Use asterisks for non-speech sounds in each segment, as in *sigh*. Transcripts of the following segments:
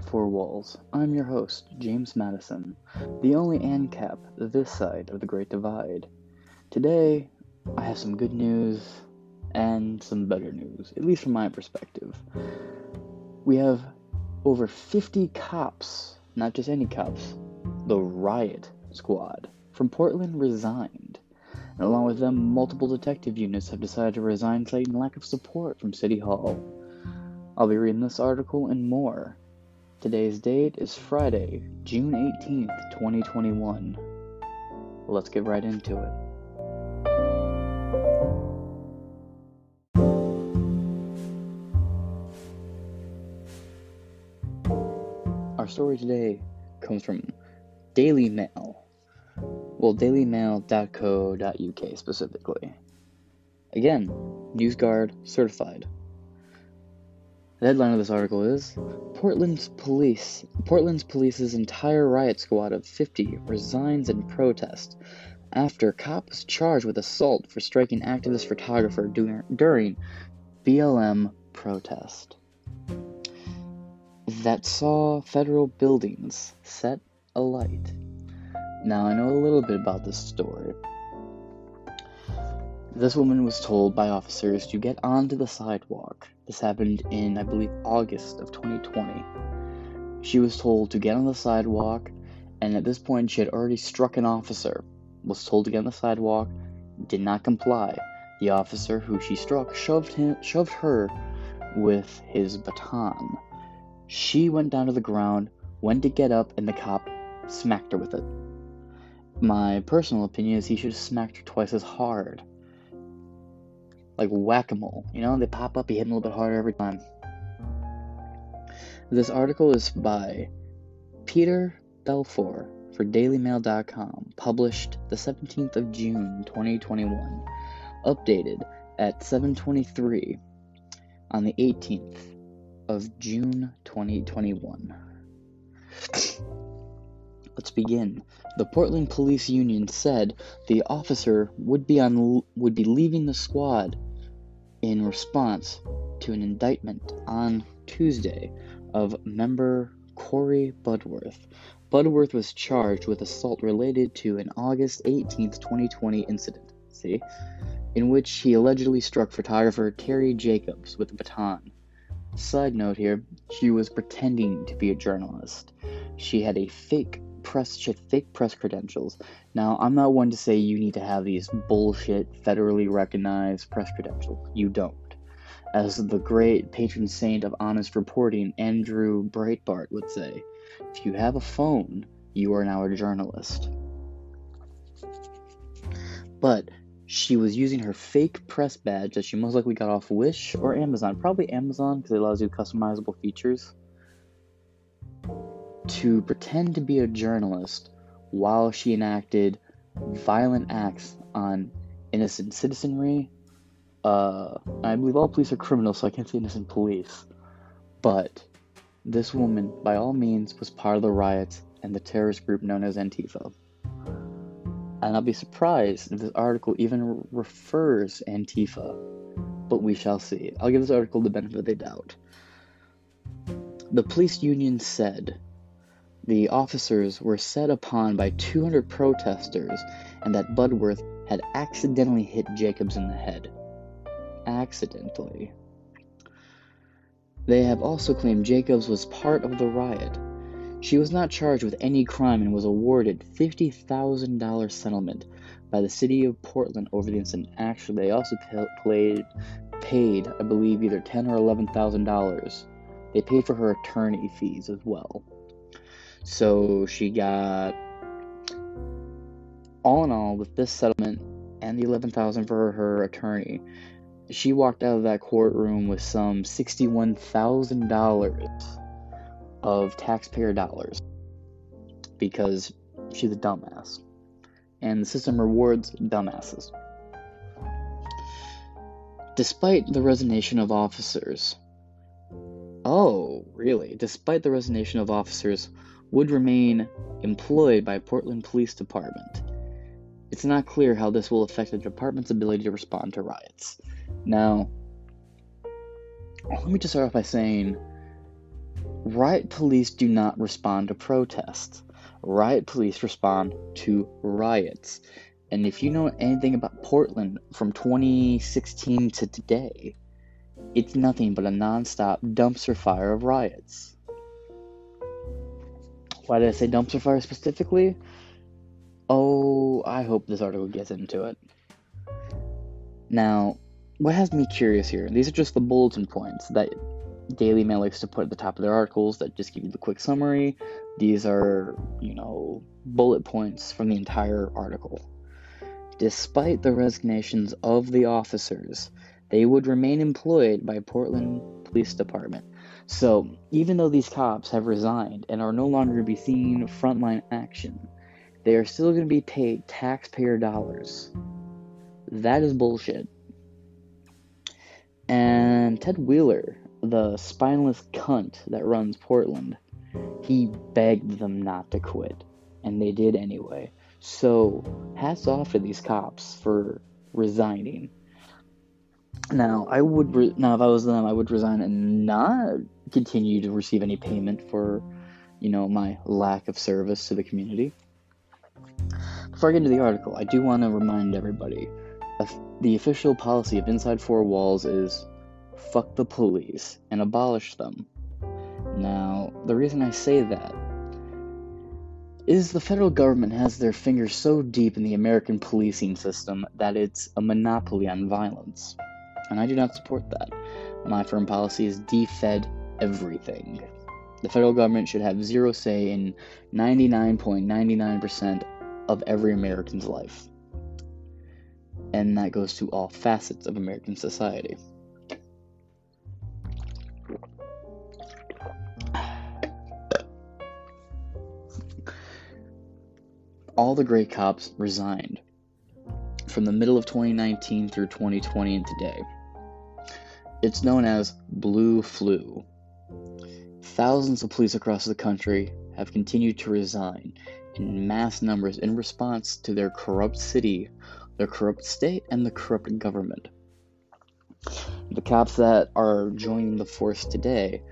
Inside Four Walls. I'm your host, James Madison, the only ANCAP this side of the Great Divide. Today, I have some good news and some better news, at least from my perspective. We have over 50 cops, not just any cops, the riot squad from Portland resigned. And along with them, multiple detective units have decided to resign, citing lack of support from City Hall. I'll be reading this article and more. Today's date is Friday, June 18th, 2021. Let's get right into it. Our story today comes from Daily Mail. Well, dailymail.co.uk specifically. Again, NewsGuard certified. The headline of this article is Portland's police Portland's police's entire riot squad of 50 resigns in protest after cop was charged with assault for striking activist photographer during BLM protest that saw federal buildings set alight. Now, I know a little bit about this story. This woman was told by officers to get onto the sidewalk. This happened in, I believe, August of 2020. She was told to get on the sidewalk, and at this point, she had already struck an officer. Was told to get on the sidewalk, did not comply. The officer who she struck shoved him, shoved her with his baton. She went down to the ground, went to get up, and the cop smacked her with it. My personal opinion is he should have smacked her twice as hard. Like whack a mole, you know, they pop up, you hit them a little bit harder every time. This article is by Peter Belfour for DailyMail.com, published the 17th of June 2021, updated at 7:23 on the 18th of June 2021. *coughs* Let's begin. The Portland Police Union said the officer would be on would be leaving the squad in response to an indictment on Tuesday of member Corey Budworth. Budworth was charged with assault related to an August 18, 2020 incident, see, in which he allegedly struck photographer Teri Jacobs with a baton. Side note here, she was pretending to be a journalist. She had a fake press shit, fake press credentials. Now, I'm not one to say you need to have these bullshit federally recognized press credentials. You don't. As the great patron saint of honest reporting, Andrew Breitbart would say, if you have a phone, you are now a journalist. But she was using her fake press badge that she most likely got off Wish or Amazon. Probably Amazon because it allows you customizable features to pretend to be a journalist while she enacted violent acts on innocent citizenry. Uh, I believe all police are criminals, so I can't say innocent police. But this woman, by all means, was part of the riots and the terrorist group known as Antifa. And I'll be surprised if this article even refers Antifa, but we shall see. I'll give this article the benefit of the doubt. The police union said the officers were set upon by 200 protesters and that Budworth had accidentally hit Jacobs in the head. Accidentally. They have also claimed Jacobs was part of the riot. She was not charged with any crime and was awarded $50,000 settlement by the city of Portland over the incident. Actually, they also played, paid, I believe, either ten or eleven thousand dollars. They paid for her attorney fees as well. So she got all in all with this settlement and the 11,000 for her attorney, she walked out of that courtroom with some $61,000 of taxpayer dollars because she's a dumbass. And the system rewards dumbasses. Despite the resignation of officers, oh, really? Despite the resignation of officers would remain employed by Portland Police Department. It's not clear how this will affect the department's ability to respond to riots. Now, let me just start off by saying Riot police do not respond to protests. Riot police respond to riots. And if you know anything about Portland from 2016 to today, it's nothing but a non-stop dumpster fire of riots. Why did I say dumpster fire specifically? Oh, I hope this article gets into it. Now, what has me curious here, these are just the bulletin points that Daily Mail likes to put at the top of their articles that just give you the quick summary. These are, you know, bullet points from the entire article. Despite the resignations of the officers, they would remain employed by Portland Police Department. So, even though these cops have resigned and are no longer to be seen frontline action, they are still going to be paid taxpayer dollars. That is bullshit. And Ted Wheeler, the spineless cunt that runs Portland, he begged them not to quit, and they did anyway. So, hats off to these cops for resigning. Now, I would re- now if I was them, I would resign and not continue to receive any payment for, you know, my lack of service to the community. Before I get into the article, I do want to remind everybody the official policy of Inside Four Walls is fuck the police and abolish them. Now, the reason I say that is the federal government has their fingers so deep in the American policing system that it's a monopoly on violence. And I do not support that. My firm policy is defed everything. The federal government should have zero say in 99.99% of every American's life. And that goes to all facets of American society. all the great cops resigned from the middle of 2019 through 2020 and today. It's known as Blue Flu. Thousands of police across the country have continued to resign in mass numbers in response to their corrupt city, their corrupt state, and the corrupt government. The cops that are joining the force today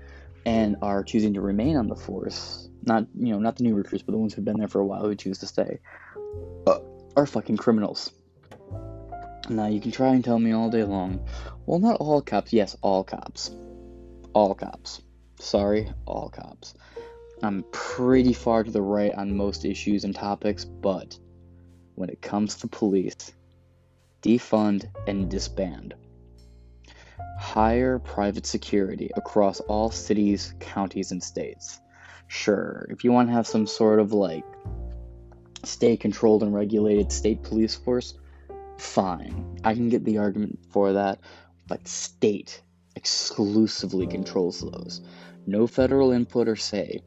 and are choosing to remain on the force not you know not the new recruits, but the ones who've been there for a while who choose to stay, uh, are fucking criminals. Now you can try and tell me all day long, well, not all cops. Yes, all cops, all cops. Sorry, all cops. I'm pretty far to the right on most issues and topics, but when it comes to police, defund and disband. Hire private security across all cities, counties, and states sure. If you want to have some sort of like state controlled and regulated state police force, fine. I can get the argument for that, but state exclusively controls those. No federal input or say.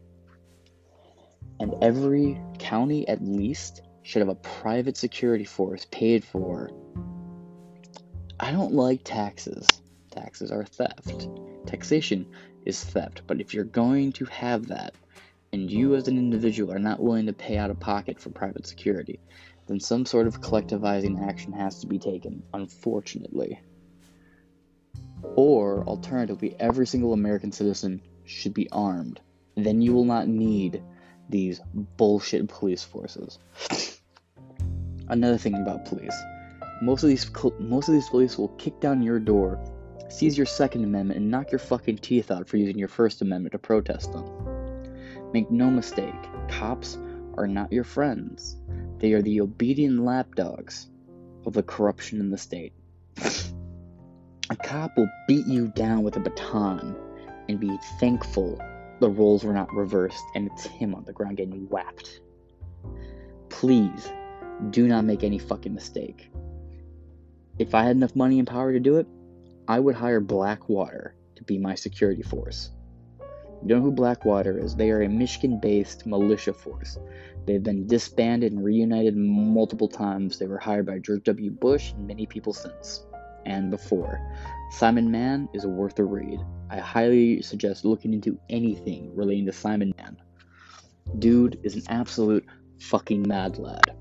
And every county, at least, should have a private security force paid for. I don't like taxes. Taxes are theft. Taxation is theft. But if you're going to have that, and you as an individual are not willing to pay out of pocket for private security, then some sort of collectivizing action has to be taken, unfortunately. Or, alternatively, every single American citizen should be armed. Then you will not need these bullshit police forces. *sighs* Another thing about police. Most of these most of these police will kick down your door, seize your Second Amendment, and knock your fucking teeth out for using your First Amendment to protest them. Make no mistake, cops are not your friends. They are the obedient lapdogs of the corruption in the state. *laughs* A cop will beat you down with a baton and be thankful the roles were not reversed and it's him on the ground getting whapped. Please do not make any fucking mistake. If I had enough money and power to do it, I would hire Blackwater to be my security force. You know who Blackwater is? They are a Michigan based militia force. They've been disbanded and reunited multiple times. They were hired by George W. Bush and many people since and before. Simon Mann is worth a read. I highly suggest looking into anything relating to Simon Mann. Dude is an absolute fucking mad lad.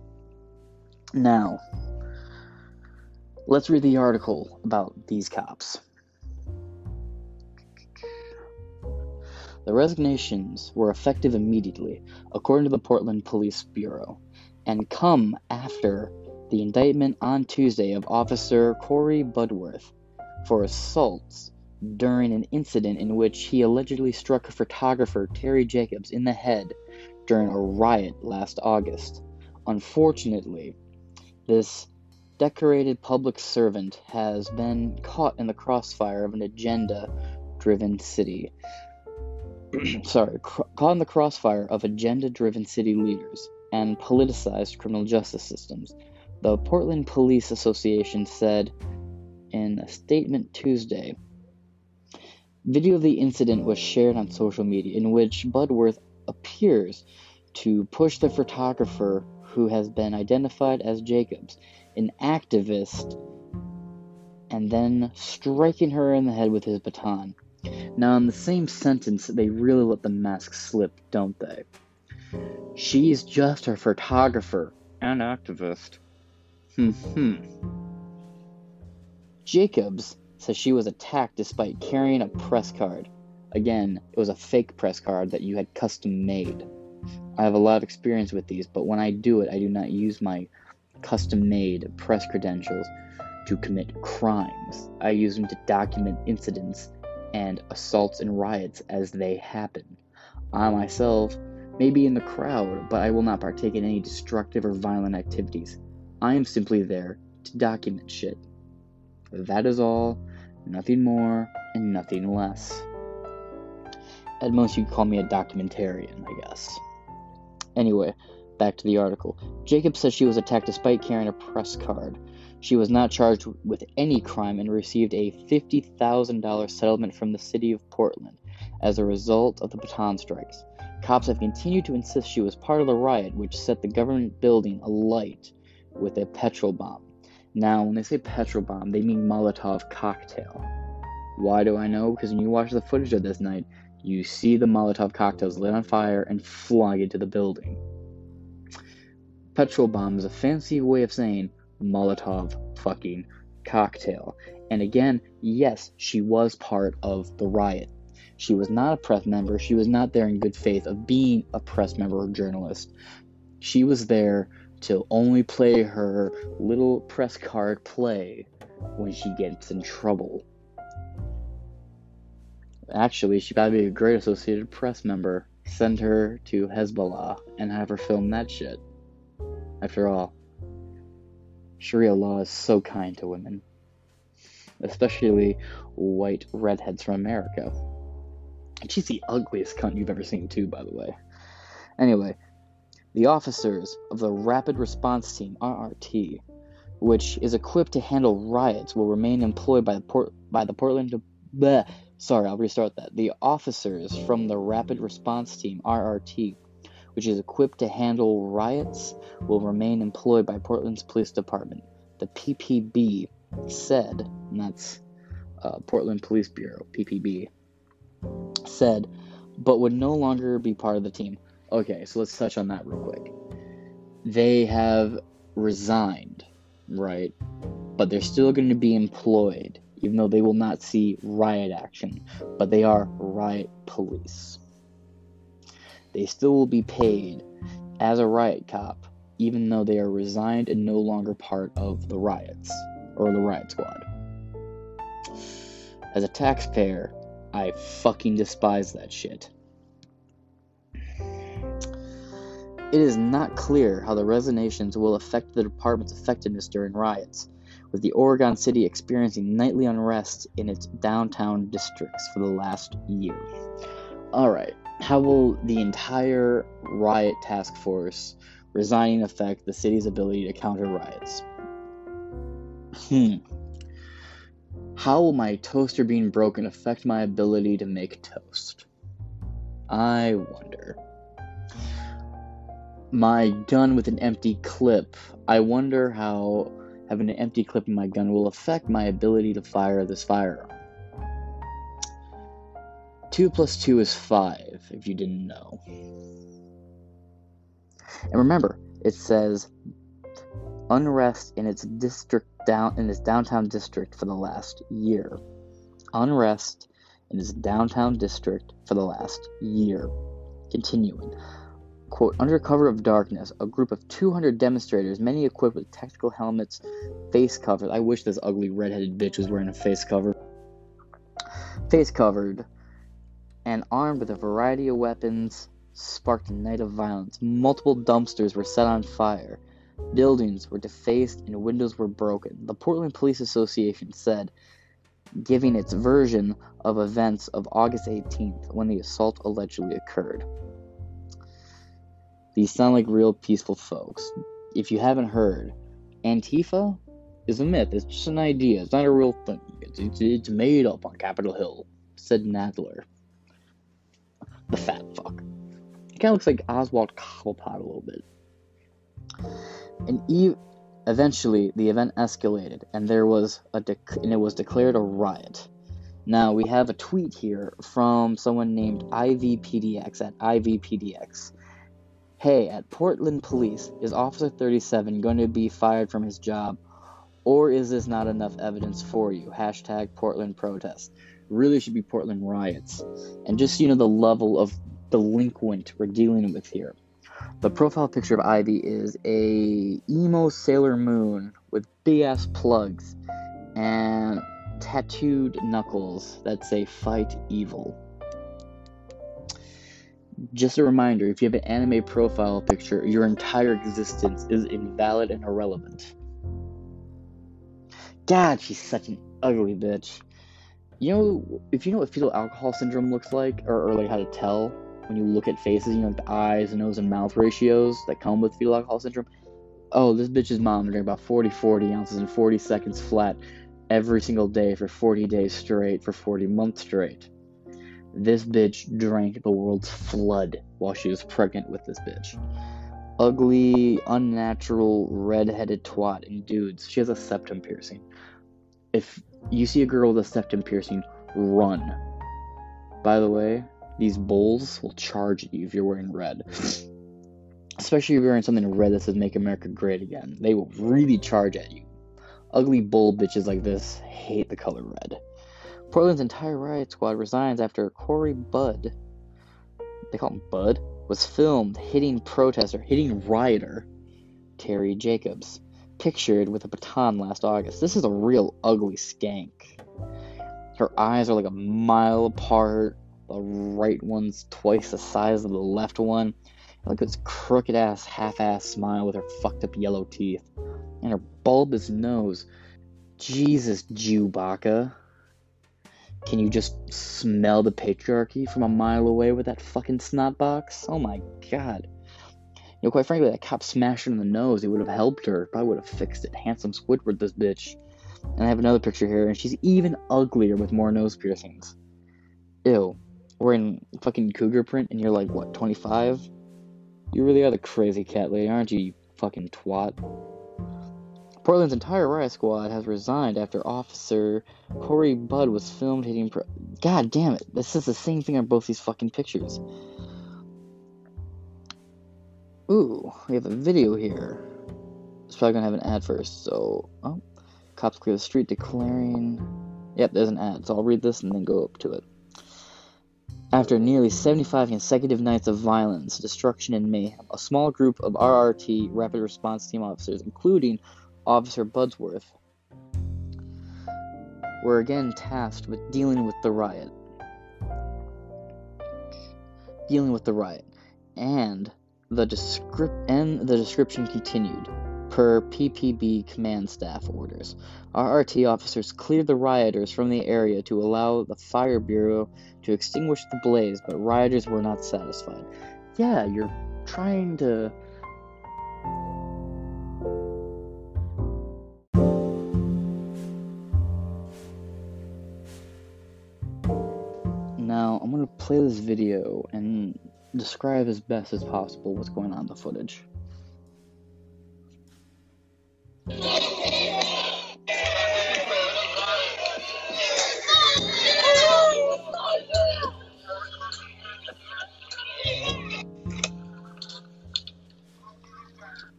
Now, let's read the article about these cops. The resignations were effective immediately, according to the Portland Police Bureau, and come after the indictment on Tuesday of Officer Corey Budworth for assaults during an incident in which he allegedly struck photographer Teri Jacobs in the head during a riot last August. Unfortunately, this decorated public servant has been caught in the crossfire of an agenda driven city. *clears throat* Sorry, cr- caught in the crossfire of agenda driven city leaders and politicized criminal justice systems. The Portland Police Association said in a statement Tuesday Video of the incident was shared on social media in which Budworth appears to push the photographer who has been identified as Jacobs, an activist, and then striking her in the head with his baton. Now, in the same sentence, they really let the mask slip, don't they? She's just a photographer and activist. Hmm. hmm. Jacobs says she was attacked despite carrying a press card. Again, it was a fake press card that you had custom made. I have a lot of experience with these, but when I do it, I do not use my custom made press credentials to commit crimes. I use them to document incidents and assaults and riots as they happen. I myself may be in the crowd, but I will not partake in any destructive or violent activities. I am simply there to document shit. That is all, nothing more and nothing less. At most, you could call me a documentarian, I guess. Anyway, back to the article. Jacob says she was attacked despite carrying a press card. She was not charged with any crime and received a $50,000 settlement from the city of Portland as a result of the baton strikes. Cops have continued to insist she was part of the riot, which set the government building alight with a petrol bomb. Now, when they say petrol bomb, they mean Molotov cocktail. Why do I know? Because when you watch the footage of this night, you see the Molotov cocktails lit on fire and flung into the building. Petrol bomb is a fancy way of saying Molotov fucking cocktail. And again, yes, she was part of the riot. She was not a press member. She was not there in good faith of being a press member or journalist. She was there to only play her little press card play when she gets in trouble. Actually, she gotta be a great Associated Press member. Send her to Hezbollah and have her film that shit. After all, Sharia law is so kind to women, especially white redheads from America. she's the ugliest cunt you've ever seen, too, by the way. Anyway, the officers of the Rapid Response Team, RRT, which is equipped to handle riots, will remain employed by the, Port- by the Portland. Bleh, sorry, I'll restart that. The officers from the Rapid Response Team, RRT, which is equipped to handle riots, will remain employed by Portland's Police Department. The PPB said, and that's uh, Portland Police Bureau, PPB, said, but would no longer be part of the team. Okay, so let's touch on that real quick. They have resigned, right? But they're still going to be employed, even though they will not see riot action. But they are riot police. They still will be paid as a riot cop, even though they are resigned and no longer part of the riots or the riot squad. As a taxpayer, I fucking despise that shit. It is not clear how the resignations will affect the department's effectiveness during riots, with the Oregon City experiencing nightly unrest in its downtown districts for the last year. Alright, how will the entire riot task force resigning affect the city's ability to counter riots? Hmm. How will my toaster being broken affect my ability to make toast? I wonder my gun with an empty clip. I wonder how having an empty clip in my gun will affect my ability to fire this firearm. 2 plus 2 is 5, if you didn't know. And remember, it says unrest in its district down in its downtown district for the last year. Unrest in its downtown district for the last year. Continuing, quote, under cover of darkness, a group of 200 demonstrators, many equipped with tactical helmets, face covers. I wish this ugly redheaded bitch was wearing a face cover. Face covered and armed with a variety of weapons, sparked a night of violence. Multiple dumpsters were set on fire. Buildings were defaced and windows were broken. The Portland Police Association said, giving its version of events of August 18th when the assault allegedly occurred. These sound like real peaceful folks. If you haven't heard, Antifa is a myth. It's just an idea. It's not a real thing. It's, it's, it's made up on Capitol Hill, said Nadler. The fat fuck. He kind of looks like Oswald Cobblepot a little bit. And eventually, the event escalated, and there was a and it was declared a riot. Now we have a tweet here from someone named IVPDX at IVPDX. Hey, at Portland Police, is Officer 37 going to be fired from his job? Or is this not enough evidence for you? Hashtag Portland protest. Really should be Portland riots. And just you know the level of delinquent we're dealing with here. The profile picture of Ivy is a emo Sailor Moon with big ass plugs and tattooed knuckles that say fight evil. Just a reminder if you have an anime profile picture, your entire existence is invalid and irrelevant. God, she's such an ugly bitch. You know, if you know what fetal alcohol syndrome looks like, or, or like how to tell when you look at faces, you know, the eyes, nose, and mouth ratios that come with fetal alcohol syndrome. Oh, this bitch's mom drank about 40 40 ounces in 40 seconds flat every single day for 40 days straight for 40 months straight. This bitch drank the world's flood while she was pregnant with this bitch. Ugly, unnatural, red-headed twat and dudes. She has a septum piercing. If you see a girl with a septum piercing, run. By the way, these bulls will charge at you if you're wearing red. Especially if you're wearing something red that says Make America Great Again. They will really charge at you. Ugly bull bitches like this hate the color red. Portland's entire riot squad resigns after Corey Budd, they call him Bud, was filmed hitting protester, hitting rioter Teri Jacobs, pictured with a baton last August. This is a real ugly skank. Her eyes are like a mile apart. The right one's twice the size of the left one. Look at this crooked ass, half ass smile with her fucked up yellow teeth. And her bulbous nose. Jesus, Chewbacca. Can you just smell the patriarchy from a mile away with that fucking snot box? Oh my god. You know, quite frankly, that cop smashed her in the nose. It would have helped her. Probably would have fixed it. Handsome Squidward, this bitch. And I have another picture here, and she's even uglier with more nose piercings. Ew. Wearing fucking cougar print, and you're like, what, 25? You really are the crazy cat lady, aren't you, you fucking twat? Portland's entire riot squad has resigned after Officer Corey Budd was filmed hitting. Pro- God damn it! This is the same thing on both these fucking pictures. Ooh, we have a video here. It's probably gonna have an ad first, so. Oh. Cops clear the street declaring. Yep, there's an ad, so I'll read this and then go up to it. After nearly 75 consecutive nights of violence, destruction, and mayhem, a small group of RRT Rapid Response Team officers, including Officer Budsworth, were again tasked with dealing with the riot. Dealing with the riot. And the, descrip- and the description continued per PPB command staff orders. RRT officers cleared the rioters from the area to allow the Fire Bureau to extinguish the blaze, but rioters were not satisfied. Yeah, you're trying to. Play this video and describe as best as possible what's going on in the footage.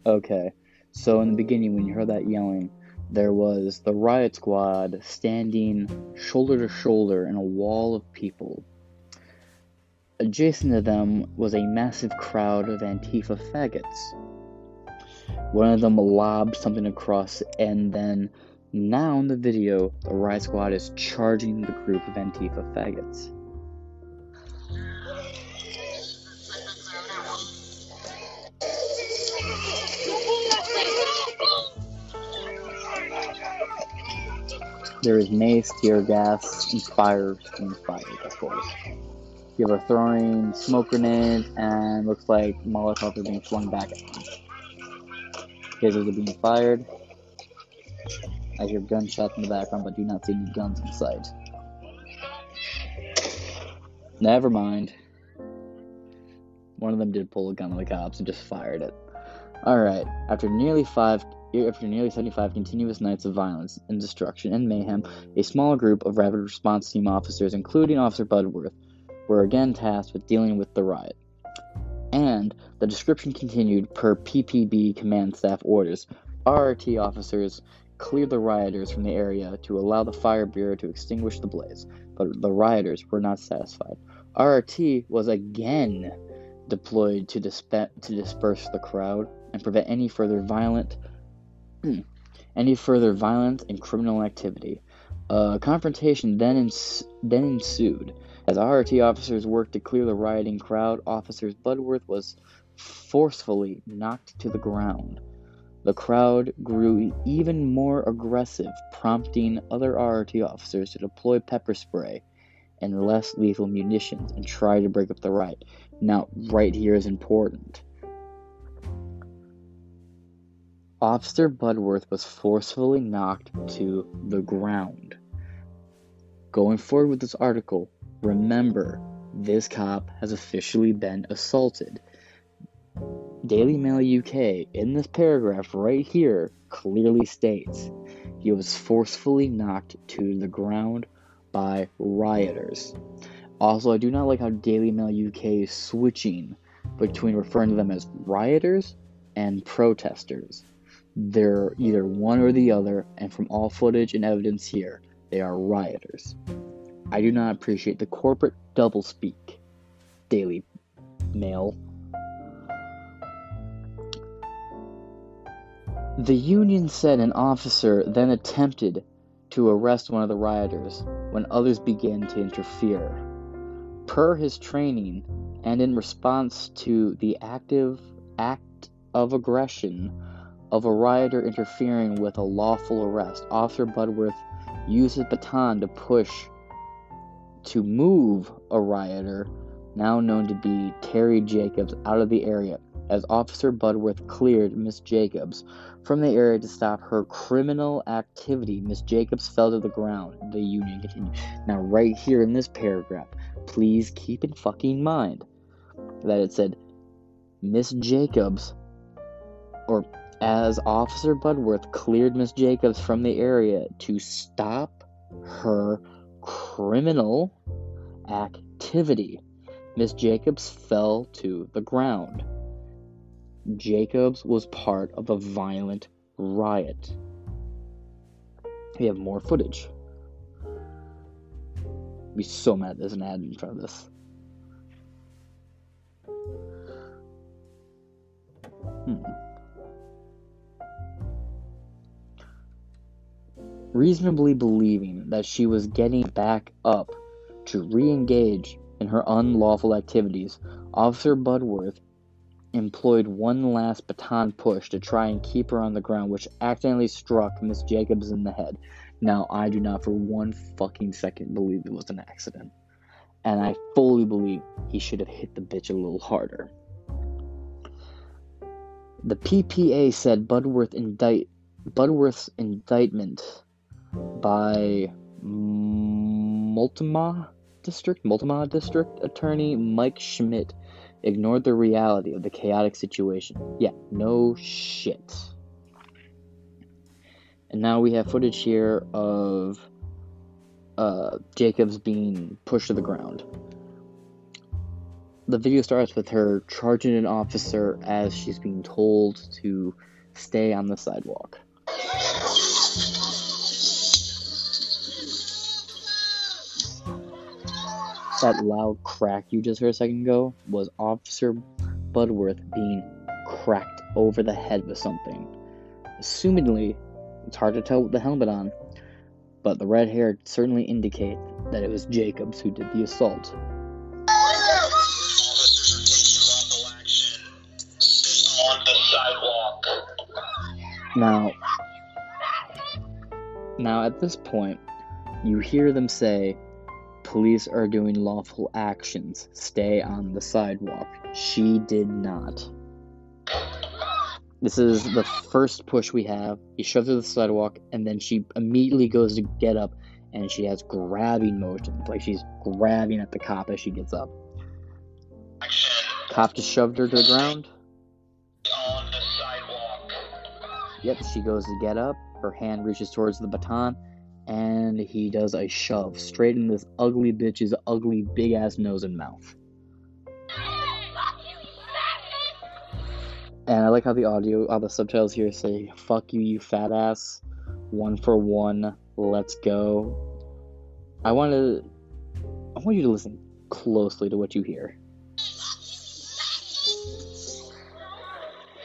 Okay, so in the beginning, when you heard that yelling, there was the riot squad standing shoulder to shoulder in a wall of people. Adjacent to them was a massive crowd of Antifa faggots. One of them lobbed something across, and then, now in the video, the riot squad is charging the group of Antifa faggots. There is mace, tear gas, and fire being fired, of course. People are throwing smoke grenades, and looks like Molotovs are being flung back at them. Tasers are being fired. I hear gunshots in the background, but do not see any guns in sight. Never mind. One of them did pull a gun on the cops and just fired it. Alright, after nearly five after nearly 75 continuous nights of violence and destruction and mayhem, a small group of rapid response team officers, including Officer Budworth, were again tasked with dealing with the riot. And the description continued per PPB command staff orders. RRT officers cleared the rioters from the area to allow the fire bureau to extinguish the blaze, but the rioters were not satisfied. RRT was again deployed to, disp- to disperse the crowd and prevent any further violent *clears throat* any further violence and criminal activity. A confrontation then, ens- then ensued. As RRT officers worked to clear the rioting crowd, Officer Budworth was forcefully knocked to the ground. The crowd grew even more aggressive, prompting other RRT officers to deploy pepper spray and less lethal munitions and try to break up the riot. Now, right here is important. Officer Budworth was forcefully knocked to the ground. Going forward with this article, remember this cop has officially been assaulted. Daily Mail UK, in this paragraph right here, clearly states he was forcefully knocked to the ground by rioters. Also, I do not like how Daily Mail UK is switching between referring to them as rioters and protesters. They're either one or the other, and from all footage and evidence here, they are rioters. I do not appreciate the corporate doublespeak. Daily Mail. The Union said an officer then attempted to arrest one of the rioters when others began to interfere. Per his training, and in response to the active act of aggression of a rioter interfering with a lawful arrest, Officer Budworth used his baton to push to move a rioter, now known to be Teri Jacobs, out of the area. As Officer Budworth cleared Miss Jacobs from the area to stop her criminal activity, Miss Jacobs fell to the ground. The union continued. Now, right here in this paragraph, please keep in fucking mind that it said Miss Jacobs, or as Officer Budworth cleared Miss Jacobs from the area to stop her criminal activity. Miss Jacobs fell to the ground. Jacobs was part of a violent riot. We have more footage. I'd be so mad there's an ad in front of this. Hmm. Reasonably believing that she was getting back up to re engage in her unlawful activities, Officer Budworth employed one last baton push to try and keep her on the ground, which accidentally struck Miss Jacobs in the head. Now, I do not for one fucking second believe it was an accident. And I fully believe he should have hit the bitch a little harder. The PPA said Budworth indict Budworth's indictment by Multnomah District, Multnomah District Attorney Mike Schmidt ignored the reality of the chaotic situation. Yeah, no shit. And now we have footage here of uh, Jacobs being pushed to the ground. The video starts with her charging an officer as she's being told to stay on the sidewalk. That loud crack you just heard a second ago was Officer Budworth being cracked over the head with something. Assumedly, it's hard to tell with the helmet on, but the red hair certainly indicate that it was Jacobs who did the assault. Now, now at this point, you hear them say, "Police are doing lawful actions. Stay on the sidewalk." She did not. This is the first push we have. He shoves her to the sidewalk, and then she immediately goes to get up, and she has grabbing motions, like she's grabbing at the cop as she gets up. Cop just shoved her to the ground. Yep, she goes to get up. Her hand reaches towards the baton, and he does a shove straight in this ugly bitch's ugly big ass nose and mouth. And I like how the audio, all the subtitles here say, fuck you, you fat ass. One for one. Let's go. I want to, I want you to listen closely to what you hear.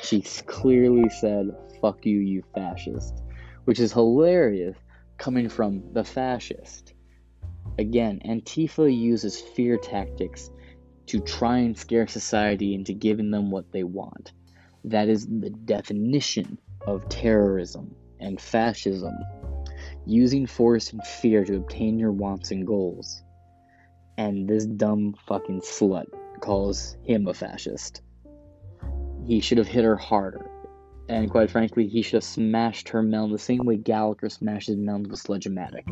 She clearly said, fuck you, you fascist. Which is hilarious coming from the fascist. Again, Antifa uses fear tactics to try and scare society into giving them what they want. That is the definition of terrorism and fascism. Using force and fear to obtain your wants and goals. And this dumb fucking slut calls him a fascist. He should have hit her harder. And quite frankly, he should have smashed her melon the same way Gallagher smashes melons with Sledge-O-Matic.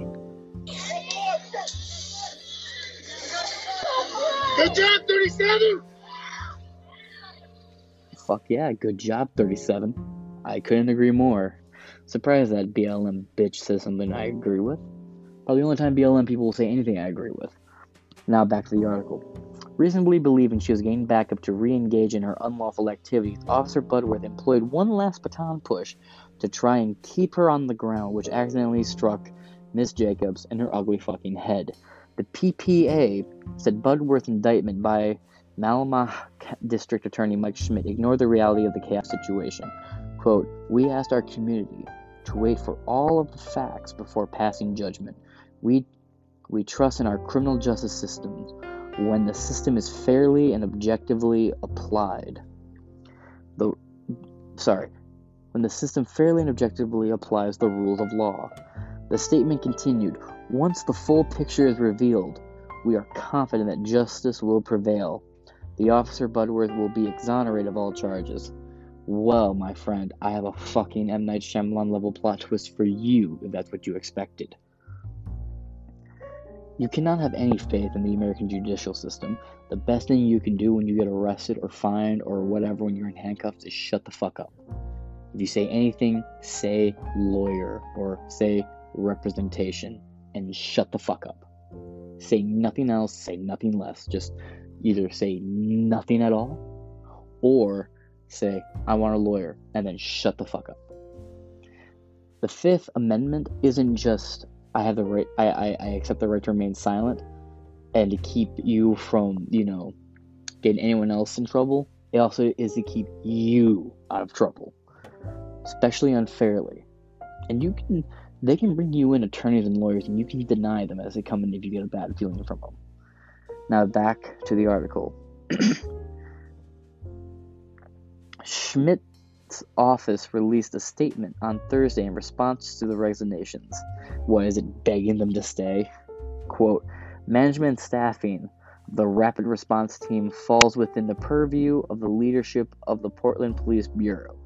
Good job, 37! Fuck yeah, good job, 37. I couldn't agree more. Surprised that BLM bitch says something I agree with. Probably the only time BLM people will say anything I agree with. Now back to the article. Reasonably believing she was getting back up to re engage in her unlawful activities, Officer Budworth employed one last baton push to try and keep her on the ground, which accidentally struck Miss Jacobs in her ugly fucking head. The PPA said Budworth's indictment by Multnomah District Attorney Mike Schmidt ignored the reality of the chaos situation. Quote, We asked our community to wait for all of the facts before passing judgment. We, we trust in our criminal justice systems when the system is fairly and objectively applied. The, sorry, when the system fairly and objectively applies the rules of law. The statement continued Once the full picture is revealed, we are confident that justice will prevail the officer Budworth will be exonerated of all charges. Well, my friend, I have a fucking M. Night Shyamalan level plot twist for you, if that's what you expected. You cannot have any faith in the American judicial system. The best thing you can do when you get arrested or fined or whatever when you're in handcuffs is shut the fuck up. If you say anything, say lawyer or say representation and shut the fuck up. Say nothing else, say nothing less. Just either say nothing at all or say, I want a lawyer, and then shut the fuck up. The Fifth Amendment isn't just I have the right I, I, I accept the right to remain silent and to keep you from, you know, getting anyone else in trouble. It also is to keep you out of trouble. Especially unfairly. And you can they can bring you in attorneys and lawyers and you can deny them as they come in if you get a bad feeling from them. Now back to the article. *clears throat* Office released a statement on Thursday in response to the resignations. What is it, begging them to stay? Quote, management staffing the rapid response team falls within the purview of the leadership of the Portland Police Bureau.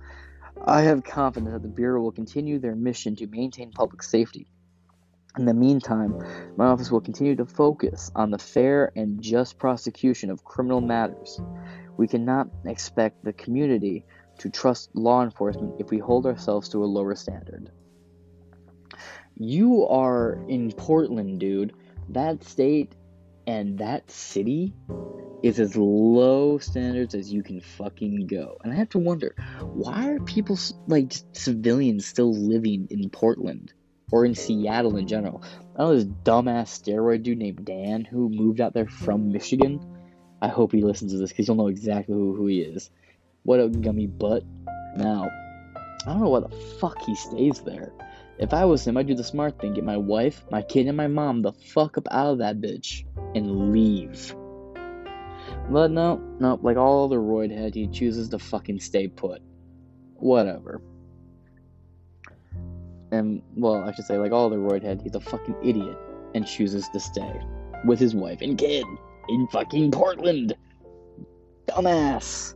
I have confidence that the Bureau will continue their mission to maintain public safety in the meantime, my office will continue to focus on the fair and just prosecution of criminal matters. We cannot expect the community to trust law enforcement if we hold ourselves to a lower standard. You are in Portland, dude. That state and that city is as low standards as you can fucking go. And I have to wonder, why are people like civilians still living in Portland? or in Seattle in general. I know this dumbass steroid dude named Dan who moved out there from Michigan. I hope he listens to this because you'll know exactly who, who he is. What a gummy butt. Now, I don't know why the fuck he stays there. If I was him, I'd do the smart thing, get my wife, my kid, and my mom the fuck up out of that bitch and leave. But no, no, like all the roid head, he chooses to fucking stay put. Whatever. And, well, I should say, like all the roid head, he's a fucking idiot and chooses to stay with his wife and kid in fucking Portland. Dumbass.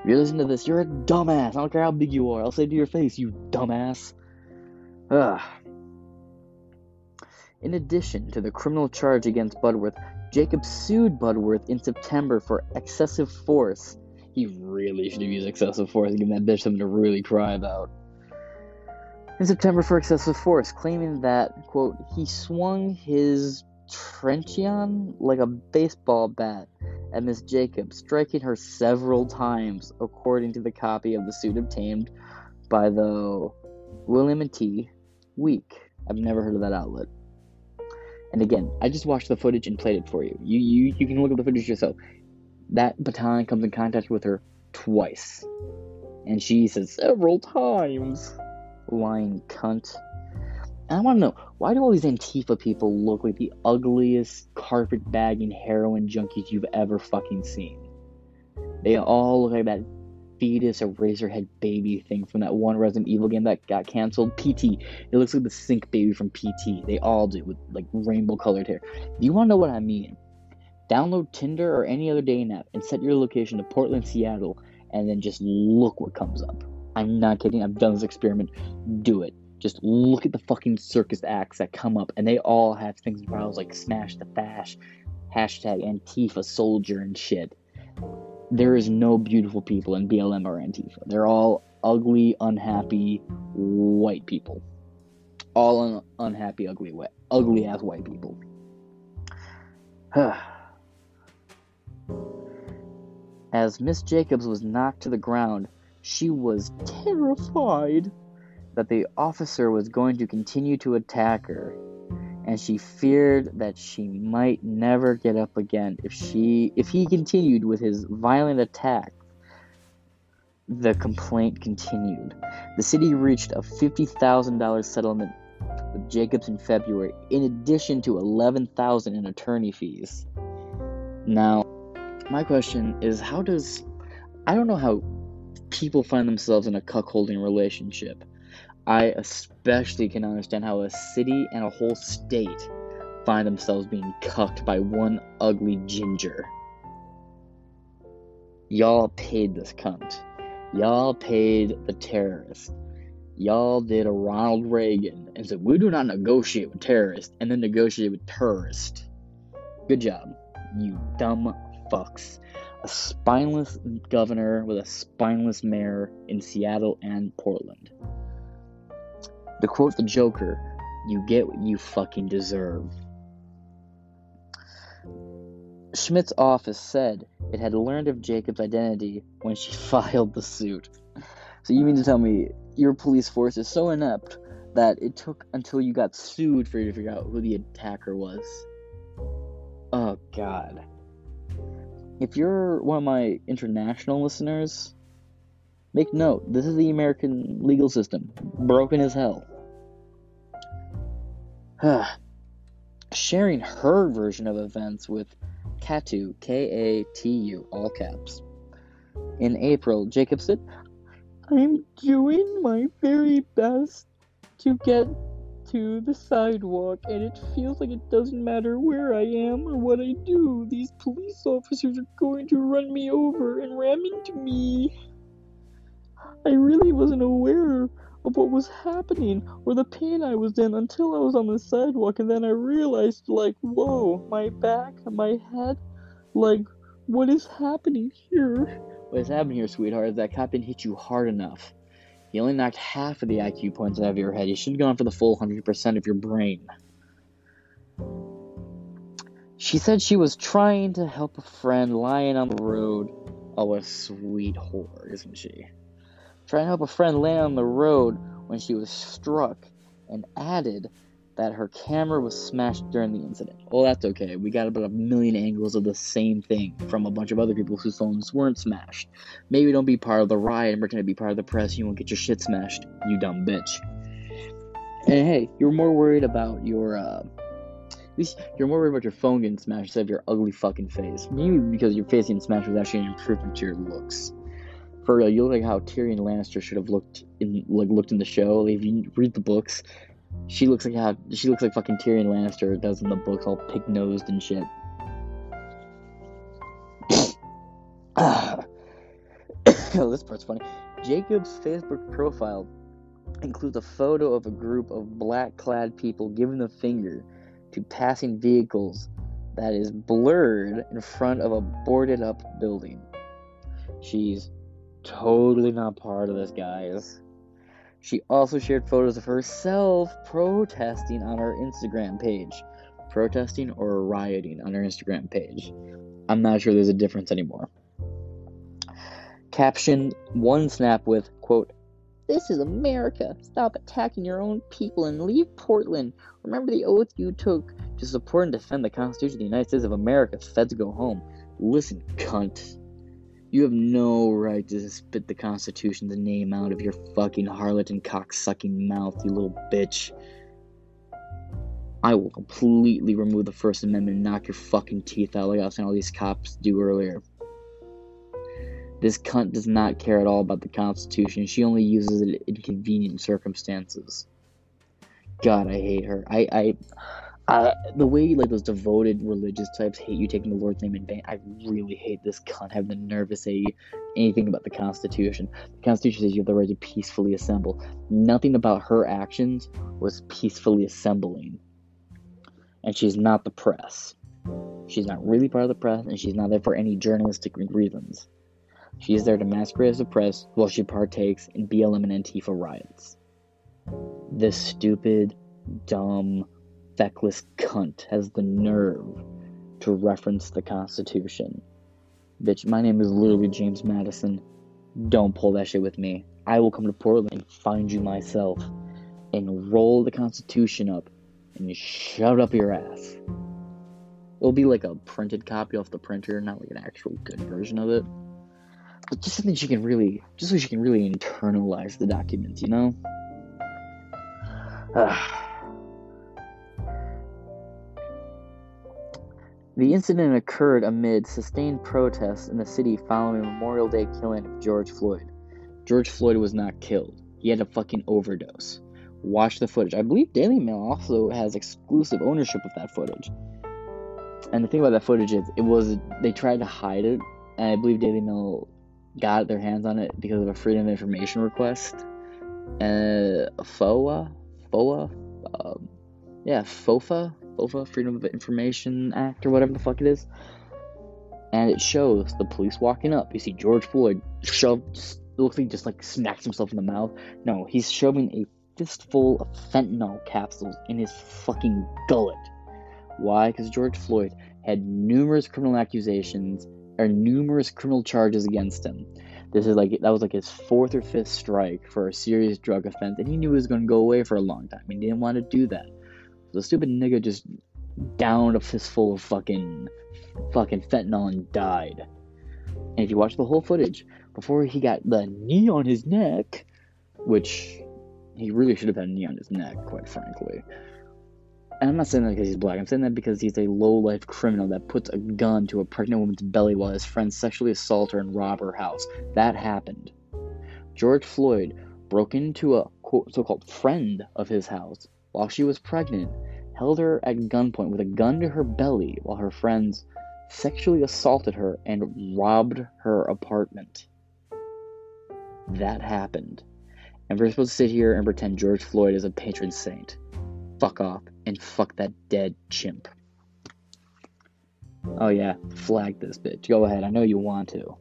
If you're listening to this, you're a dumbass. I don't care how big you are. I'll say to your face, you dumbass. Ugh. In addition to the criminal charge against Budworth, Jacob sued Budworth in September for excessive force. He really should have used excessive force and given that bitch something to really cry about. In September for excessive force, claiming that, quote, he swung his truncheon like a baseball bat at Miss Jacobs, striking her several times, according to the copy of the suit obtained by the Willamette Week. I've never heard of that outlet. And again, I just watched the footage and played it for you. You you you can look at the footage yourself. That baton comes in contact with her twice. And she says several times. Lying cunt. And I want to know why do all these Antifa people look like the ugliest carpet bagging heroin junkies you've ever fucking seen? They all look like that fetus or razorhead baby thing from that one Resident Evil game that got canceled. PT. It looks like the sink baby from PT. They all do with like rainbow colored hair. Do you want to know what I mean? Download Tinder or any other dating app and set your location to Portland, Seattle, and then just look what comes up. I'm not kidding. I've done this experiment. Do it. Just look at the fucking circus acts that come up, and they all have things in files like Smash the Fash, hashtag Antifa Soldier, and shit. There is no beautiful people in BLM or Antifa. They're all ugly, unhappy, white people. All un- unhappy, ugly, wet, ugly ass white people. *sighs* As Miss Jacobs was knocked to the ground, she was terrified that the officer was going to continue to attack her, and she feared that she might never get up again if she if he continued with his violent attack. The complaint continued. The city reached a $50,000 settlement with Jacobs in February, in addition to 11,000 in attorney fees. Now, my question is how does I don't know how people find themselves in a cuckolding relationship. I especially can understand how a city and a whole state find themselves being cucked by one ugly ginger. Y'all paid this cunt. Y'all paid the terrorist. Y'all did a Ronald Reagan and said, We do not negotiate with terrorists and then negotiate with terrorists. Good job, you dumb fucks. A spineless governor with a spineless mayor in Seattle and Portland. To quote the Joker, you get what you fucking deserve. Schmidt's office said it had learned of Jacob's identity when she *laughs* filed the suit. So you mean to tell me your police force is so inept that it took until you got sued for you to figure out who the attacker was? Oh god. If you're one of my international listeners, make note, this is the American legal system. Broken as hell. Sharing her version of events with Katu, K A T U, all caps. In April, Jacob said, I'm doing my very best to get to the sidewalk, and it feels like it doesn't matter where I am or what I do. These police officers are going to run me over and ram into me. I really wasn't aware of what was happening or the pain I was in until I was on the sidewalk, and then I realized, like, whoa, my back, my head, like, what is happening here? What is happening here, sweetheart, is that cop didn't hit you hard enough. He only knocked half of the IQ points out of your head. You should have gone for the full 100% of your brain. She said she was trying to help a friend lying on the road. Oh, a sweet whore, isn't she? Trying to help a friend land on the road when she was struck and added that her camera was smashed during the incident. Well, that's okay. We got about a million angles of the same thing from a bunch of other people whose phones weren't smashed. Maybe don't be part of the riot and pretend to be part of the press. You won't get your shit smashed, you dumb bitch. And hey, you're more worried about your, uh, you're more worried about your phone getting smashed instead of your ugly fucking face. Maybe because your face getting smashed was actually an improvement to your looks. For real, you look like how Tyrion Lannister should have looked in, like looked in the show. If you read the books, she looks like how she looks like fucking Tyrion Lannister does in the books, all pig nosed and shit. *coughs* this part's funny. Jacob's Facebook profile includes a photo of a group of black clad people giving the finger to passing vehicles that is blurred in front of a boarded up building. She's totally not part of this, guys. She also shared photos of herself protesting on her Instagram page. Protesting or rioting on her Instagram page. I'm not sure there's a difference anymore. Caption one snap with, quote, This is America. Stop attacking your own people and leave Portland. Remember the oath you took to support and defend the Constitution of the United States of America. Feds go home. Listen, cunt. You have no right to spit the Constitution's name out of your fucking harlot and cocksucking mouth, you little bitch. I will completely remove the First Amendment and knock your fucking teeth out like I was saying all these cops do earlier. This cunt does not care at all about the Constitution. She only uses it in convenient circumstances. God, I hate her. I, I, uh, the way like those devoted religious types hate you taking the Lord's name in vain, I really hate this cunt having the nerve to say anything about the Constitution. The Constitution says you have the right to peacefully assemble. Nothing about her actions was peacefully assembling. And she's not the press. She's not really part of the press, and she's not there for any journalistic reasons. She is there to masquerade as the press while she partakes in BLM and Antifa riots. This stupid, dumb, feckless cunt has the nerve to reference the Constitution. Bitch, my name is literally James Madison. Don't pull that shit with me. I will come to Portland and find you myself and roll the Constitution up and shove up your ass. It'll be like a printed copy off the printer, not like an actual good version of it. But just something she can really, just so she can really internalize the documents, you know? *sighs* *sighs* The incident occurred amid sustained protests in the city following Memorial Day killing of George Floyd. George Floyd was not killed. He had a fucking overdose. Watch the footage. I believe Daily Mail also has exclusive ownership of that footage. And the thing about that footage is, it was they tried to hide it, and I believe Daily Mail got their hands on it because of a Freedom of Information request. Uh, FOA, FOA, um, yeah, FOFA, FOFA, Freedom of Information Act, or whatever the fuck it is. And it shows the police walking up. You see George Floyd shove, looks like just like smacks himself in the mouth. No, he's shoving a fistful of fentanyl capsules in his fucking gullet. Why? Because George Floyd had numerous criminal accusations or numerous criminal charges against him. This is like that was like his fourth or fifth strike for a serious drug offense, and he knew he was going to go away for a long time. He didn't want to do that. So the stupid nigga just downed a fistful of fucking fucking fentanyl and died. And if you watch the whole footage, before he got the knee on his neck, which he really should have had a knee on his neck, quite frankly. And I'm not saying that because he's black. I'm saying that because he's a low-life criminal that puts a gun to a pregnant woman's belly while his friends sexually assault her and rob her house. That happened. George Floyd broke into a so-called friend of his house while she was pregnant, held her at gunpoint with a gun to her belly while her friends sexually assaulted her and robbed her apartment. That happened. And we're supposed to sit here and pretend George Floyd is a patron saint. Fuck off and fuck that dead chimp. Oh yeah, flag this bitch. Go ahead, I know you want to.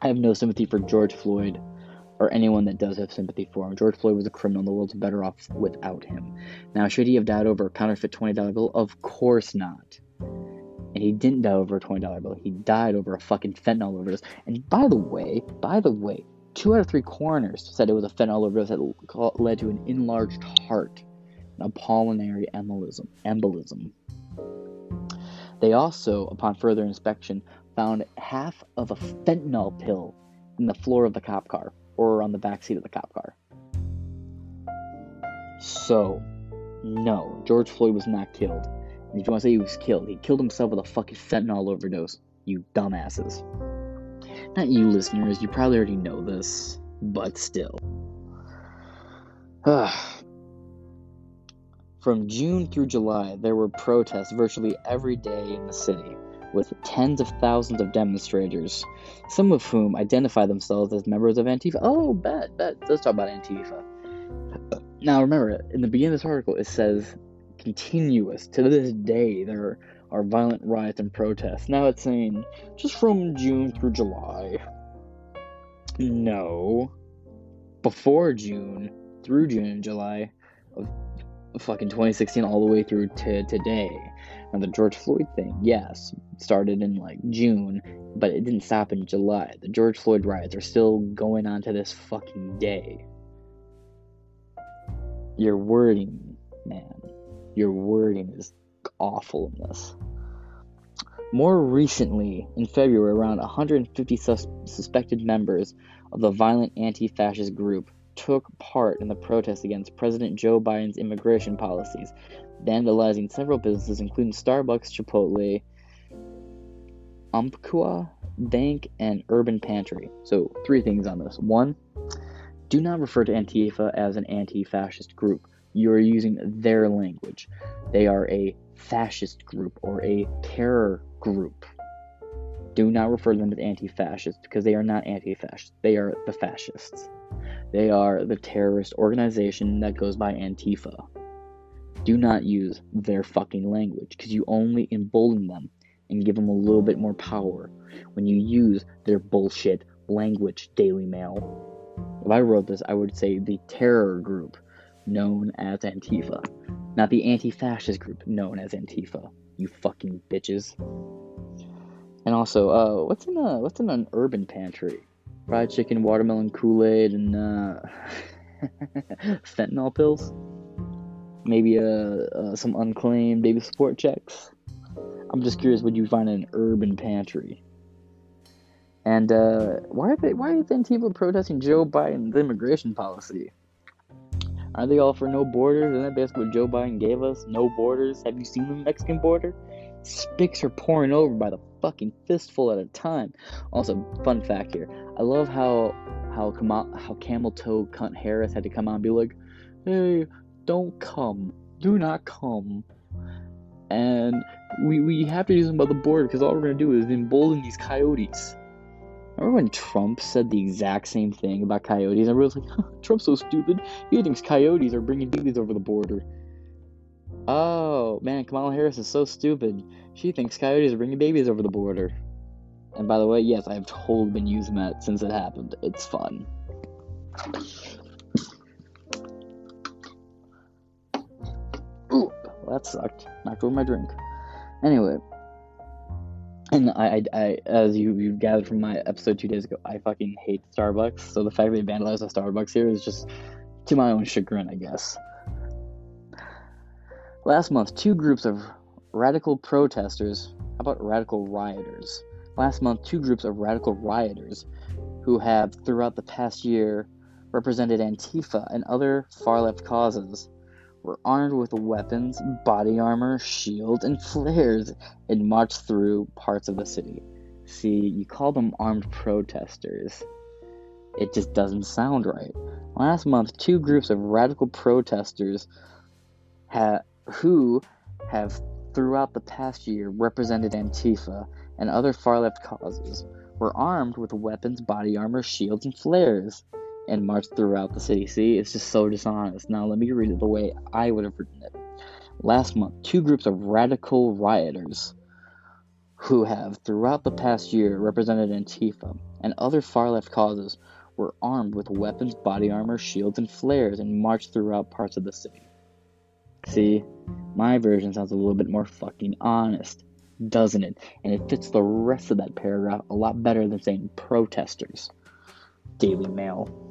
I have no sympathy for George Floyd or anyone that does have sympathy for him. George Floyd was a criminal. The world's better off without him. Now, should he have died over a counterfeit $20 bill? Of course not. And he didn't die over a $20 bill. He died over a fucking fentanyl overdose. And by the way, by the way, Two out of three coroners said it was a fentanyl overdose that led to an enlarged heart, a pulmonary embolism. embolism. They also, upon further inspection, found half of a fentanyl pill in the floor of the cop car or on the back seat of the cop car. So, no, George Floyd was not killed. And if you want to say he was killed, he killed himself with a fucking fentanyl overdose, you dumbasses. Not you listeners, you probably already know this, but still. *sighs* From June through July, there were protests virtually every day in the city, with tens of thousands of demonstrators, some of whom identify themselves as members of Antifa. Oh, bet, bet. Let's talk about Antifa. Now, remember, in the beginning of this article, it says continuous. To this day, there are violent riots and protests. Now it's saying just from June through July. No. Before June, through June and July of fucking 2016 all the way through to today. And the George Floyd thing, yes, started in like June, but it didn't stop in July. The George Floyd riots are still going on to this fucking day. Your wording, man, your wording is awful in this. More recently, in February, around 150 sus- suspected members of the violent anti fascist group took part in the protests against President Joe Biden's immigration policies, vandalizing several businesses, including Starbucks, Chipotle, Umpqua Bank, and Urban Pantry. So, three things on this. One, do not refer to Antifa as an anti fascist group. You are using their language. They are a fascist group or a terror group. Do not refer to them as anti fascist because they are not anti fascist. They are the fascists. They are the terrorist organization that goes by Antifa. Do not use their fucking language because you only embolden them and give them a little bit more power when you use their bullshit language, Daily Mail. If I wrote this, I would say the terror group known as Antifa, not the anti fascist group known as Antifa. You fucking bitches. And also, uh, what's in a what's in an urban pantry? fried chicken, watermelon Kool Aid, and uh, *laughs* fentanyl pills. Maybe uh, some unclaimed baby support checks. I'm just curious what you find in an urban pantry. And uh, why are they why are Antifa protesting Joe Biden's immigration policy? Are they all for no borders? Isn't that basically what Joe Biden gave us? No borders. Have you seen the Mexican border? Spics are pouring over by the fucking fistful at a time. Also, fun fact here: I love how how how Camel Toe Cunt Harris had to come out and be like, "Hey, don't come, do not come," and we we have to do something about the border because all we're gonna do is embolden these coyotes. Remember when Trump said the exact same thing about coyotes? Everyone's like, *laughs* Trump's so stupid. He thinks coyotes are bringing babies over the border. Oh, man, Kamala Harris is so stupid. She thinks coyotes are bringing babies over the border. And by the way, yes, I've totally been using that since it happened. It's fun. Well, that sucked. Knocked over my drink. Anyway, and I, I, I as you you gathered from my episode two days ago, I fucking hate Starbucks. So the fact they vandalized a Starbucks here is just to my own chagrin, I guess. Last month, two groups of radical protesters, how about radical rioters? Last month, two groups of radical rioters who have, throughout the past year, represented Antifa and other far left causes were armed with weapons, body armor, shields, and flares and marched through parts of the city. See, you call them armed protesters. It just doesn't sound right. Last month, two groups of radical protesters had who have throughout the past year represented Antifa and other far left causes, were armed with weapons, body armor, shields, and flares, and marched throughout the city. See, it's just so dishonest. Now, let me read it the way I would have written it. Last month, two groups of radical rioters who have, throughout the past year, represented Antifa and other far left causes were armed with weapons, body armor, shields, and flares and marched throughout parts of the city. See, my version sounds a little bit more fucking honest, doesn't it? And it fits the rest of that paragraph a lot better than saying protesters. Daily Mail.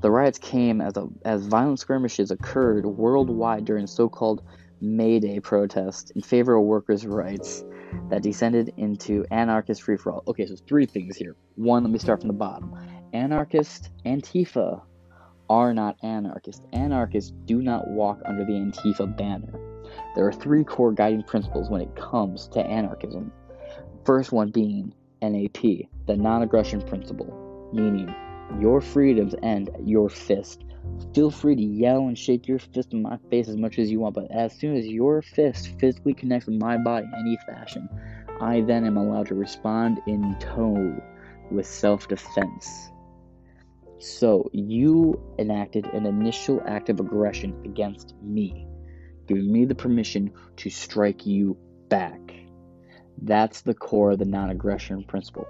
The riots came as, a, as violent skirmishes occurred worldwide during so called May Day protests in favor of workers' rights that descended into anarchist free for all. Okay, so three things here. One, let me start from the bottom. Anarchist, Antifa are not anarchists. Anarchists do not walk under the Antifa banner. There are three core guiding principles when it comes to anarchism. First one being NAP, the non aggression principle, meaning your freedoms end at your fist. Feel free to yell and shake your fist in my face as much as you want, but as soon as your fist physically connects with my body in any fashion, I then am allowed to respond in tow with self defense. So, you enacted an initial act of aggression against me, giving me the permission to strike you back. That's the core of the non aggression principle.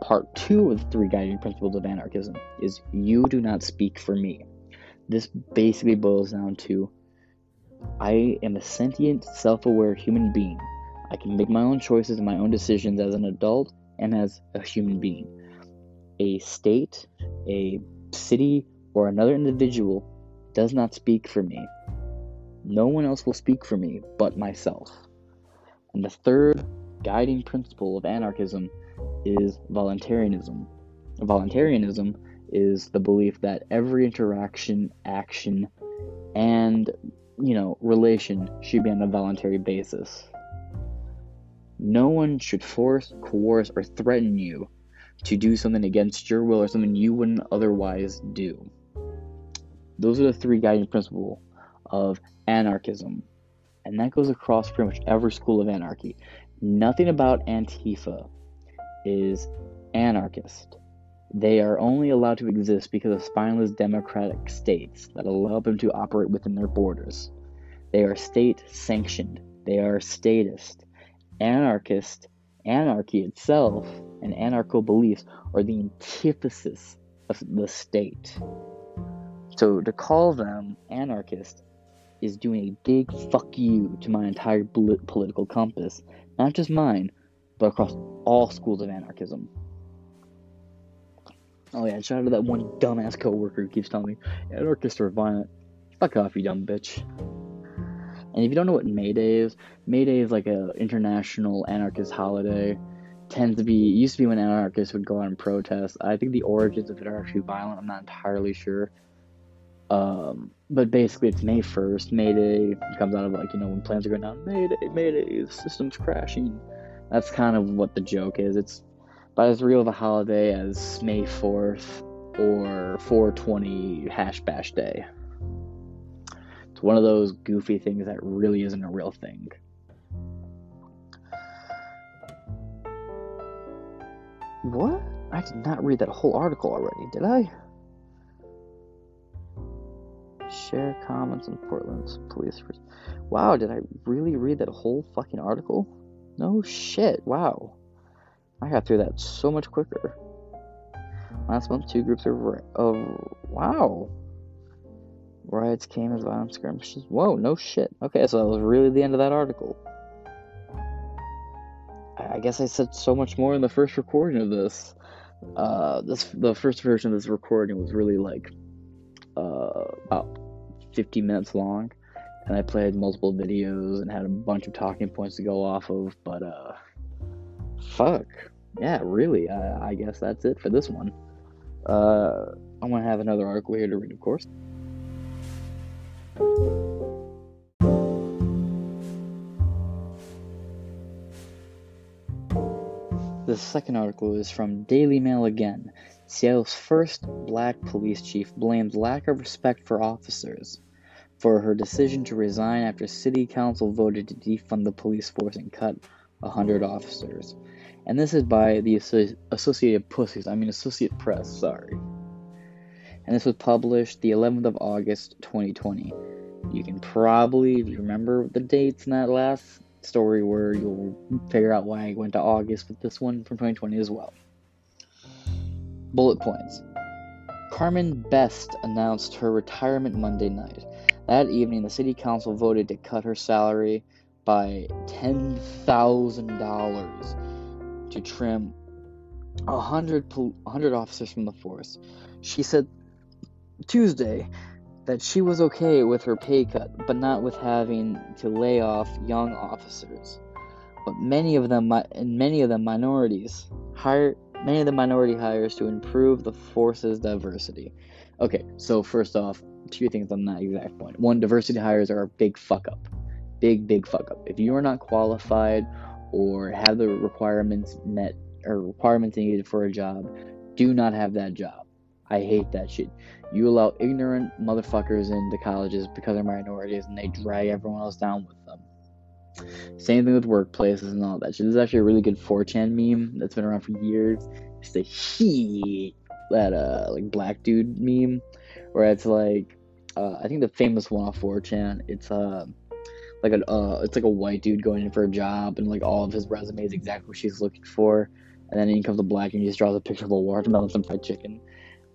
Part two of the three guiding principles of anarchism is you do not speak for me. This basically boils down to I am a sentient, self aware human being. I can make my own choices and my own decisions as an adult and as a human being. A state, a city, or another individual does not speak for me. No one else will speak for me but myself. And the third guiding principle of anarchism is voluntarism. Voluntarism is the belief that every interaction, action, and you know, relation should be on a voluntary basis. No one should force, coerce, or threaten you to do something against your will or something you wouldn't otherwise do. Those are the three guiding principles of anarchism. And that goes across pretty much every school of anarchy. Nothing about Antifa is anarchist. They are only allowed to exist because of spineless democratic states that allow them to operate within their borders. They are state sanctioned. They are statist. Anarchist, anarchy itself, and anarcho beliefs are the antithesis of the state. So to call them anarchist is doing a big fuck you to my entire political compass, not just mine, but across all schools of anarchism. Oh yeah, shout out to that one dumbass coworker who keeps telling me anarchists are violent. Fuck off, you dumb bitch. And if you don't know what May Day is, May Day is like a international anarchist holiday. Tends to be used to be when anarchists would go out and protest. I think the origins of it are actually violent. I'm not entirely sure. Um, but basically, it's May 1st. May Day comes out of like you know when plans are going down. May Day, May Day, the system's crashing. That's kind of what the joke is. It's about as real of a holiday as May 4th or 420 Hash Bash Day. It's one of those goofy things that really isn't a real thing. What? I did not read that whole article already, did I? Share comments on Portland's police. Wow, did I really read that whole fucking article? No shit, wow. I got through that so much quicker. Last month, two groups of, of wow. Riots came as violent skirmishes. Whoa, no shit. Okay, so that was really the end of that article. I guess I said so much more in the first recording of this. Uh, this the first version of this recording was really like uh, about 50 minutes long and I played multiple videos and had a bunch of talking points to go off of, but uh, fuck, yeah, really, I, I guess that's it for this one. Uh, I'm gonna have another article here to read, of course. The second article is from Daily Mail again. Seattle's first black police chief blames lack of respect for officers for her decision to resign after city council voted to defund the police force and cut 100 officers. And this is by the Associated Pussies, I mean Associate Press, sorry. And this was published the 11th of August 2020. You can probably, if you remember the dates in that last story, where you'll figure out why I went to August with this one from 2020 as well. Bullet points. Carmen Best announced her retirement Monday night. That evening, the city council voted to cut her salary by $10,000 to trim a hundred pol- hundred officers from the force. She said Tuesday that she was okay with her pay cut, but not with having to lay off young officers. But many of them, and many of them minorities, hire many of the minority hires to improve the force's diversity. Okay, so first off, two things on that exact point. One, diversity hires are a big fuck up. Big, big fuck up. If you are not qualified or have the requirements met or requirements needed for a job, do not have that job. I hate that shit. You allow ignorant motherfuckers into colleges because they're minorities and they drag everyone else down with them. Same thing with workplaces and all that shit. There's actually a really good 4chan meme that's been around for years. It's the he that uh like black dude meme where it's like uh I think the famous one off 4chan, it's uh like a uh it's like a white dude going in for a job and like all of his resume is exactly what she's looking for. And then in comes a black and he just draws a picture of a watermelon and some fried chicken.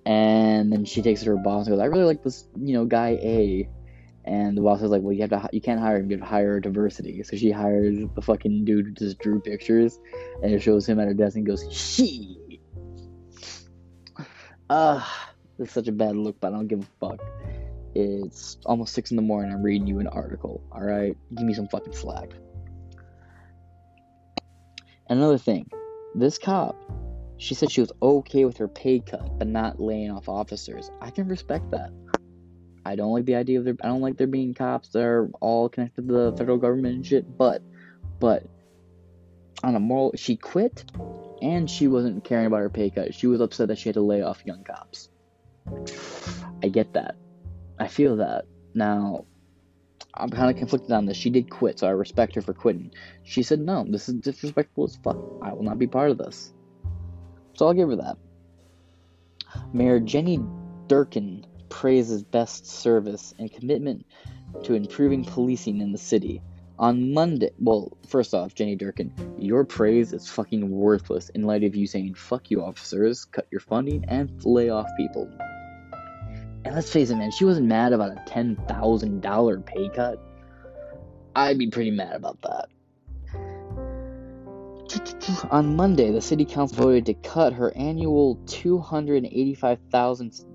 And then she takes it to her boss and goes, I really like this, you know, guy A. And the boss is like, well, you have to, you can't hire him, you have to hire diversity. So she hires the fucking dude who just drew pictures, and it shows him at her desk and goes, she. Ah, this is such a bad look, but I don't give a fuck. It's almost six in the morning. I'm reading you an article. All right, give me some fucking slack. Another thing, this cop, she said she was okay with her pay cut, but not laying off officers. I can respect that. I don't like the idea of there. I don't like there being cops that are all connected to the federal government and shit. But, but on a moral, she quit, and she wasn't caring about her pay cut. She was upset that she had to lay off young cops. I get that. I feel that. Now, I'm kind of conflicted on this. She did quit, so I respect her for quitting. She said, "No, this is disrespectful as fuck. I will not be part of this." So I'll give her that. Mayor Jenny Durkan praises best service and commitment to improving policing in the city. On Monday, well, first off, Jenny Durkan, your praise is fucking worthless in light of you saying fuck you, officers, cut your funding, and lay off people. And let's face it, man, she wasn't mad about a $10,000 pay cut. I'd be pretty mad about that. *tsk* On Monday, the city council voted to cut her annual 285,000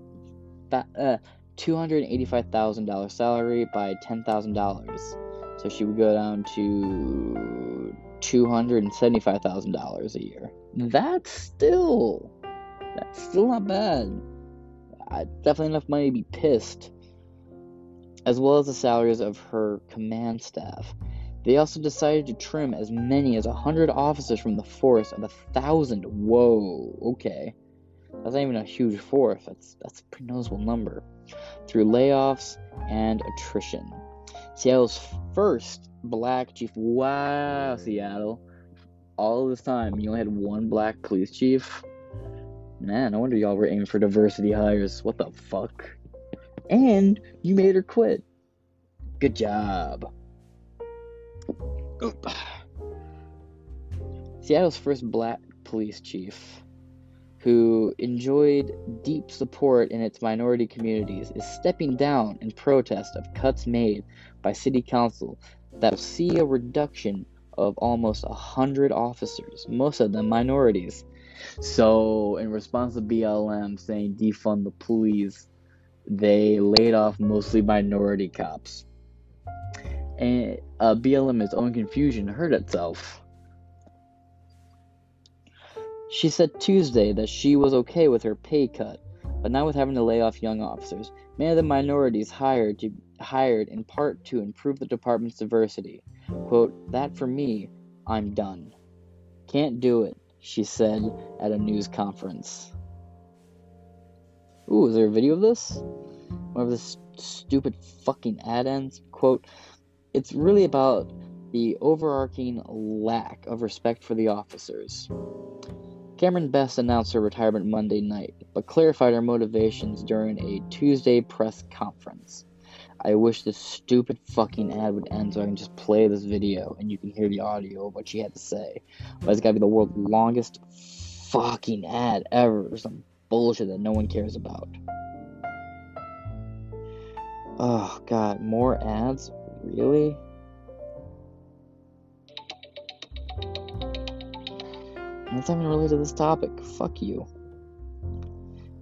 uh, $285,000 salary by $10,000. So she would go down to $275,000 a year. That's still that's still not bad. Definitely enough money to be pissed. As well as the salaries of her command staff. They also decided to trim as many as 100 officers from the force of a thousand. Whoa, okay. That's not even a huge force. That's that's a pretty noticeable number. Through layoffs and attrition. Seattle's first black chief. Wow, Seattle. All this time, you only had one black police chief. Man, no wonder y'all were aiming for diversity hires. What the fuck? And you made her quit. Good job. Oop. Seattle's first black police chief, who enjoyed deep support in its minority communities, is stepping down in protest of cuts made by city council that see a reduction of almost a hundred officers, most of them minorities. So, in response to BLM saying defund the police, they laid off mostly minority cops. And uh, BLM's own confusion hurt itself. She said Tuesday that she was okay with her pay cut, but not with having to lay off young officers. Many of the minorities hired to hired in part to improve the department's diversity. Quote, that for me, I'm done. Can't do it, she said at a news conference. Ooh, is there a video of this? Of this stupid fucking ad ends? Quote, it's really about the overarching lack of respect for the officers. Carmen Best announced her retirement Monday night, but clarified her motivations during a Tuesday press conference. I wish this stupid fucking ad would end so I can just play this video and you can hear the audio of what she had to say. But it's gotta be the world's longest fucking ad ever or some bullshit that no one cares about. Oh god, more ads? Really? That's not even related to this topic. Fuck you.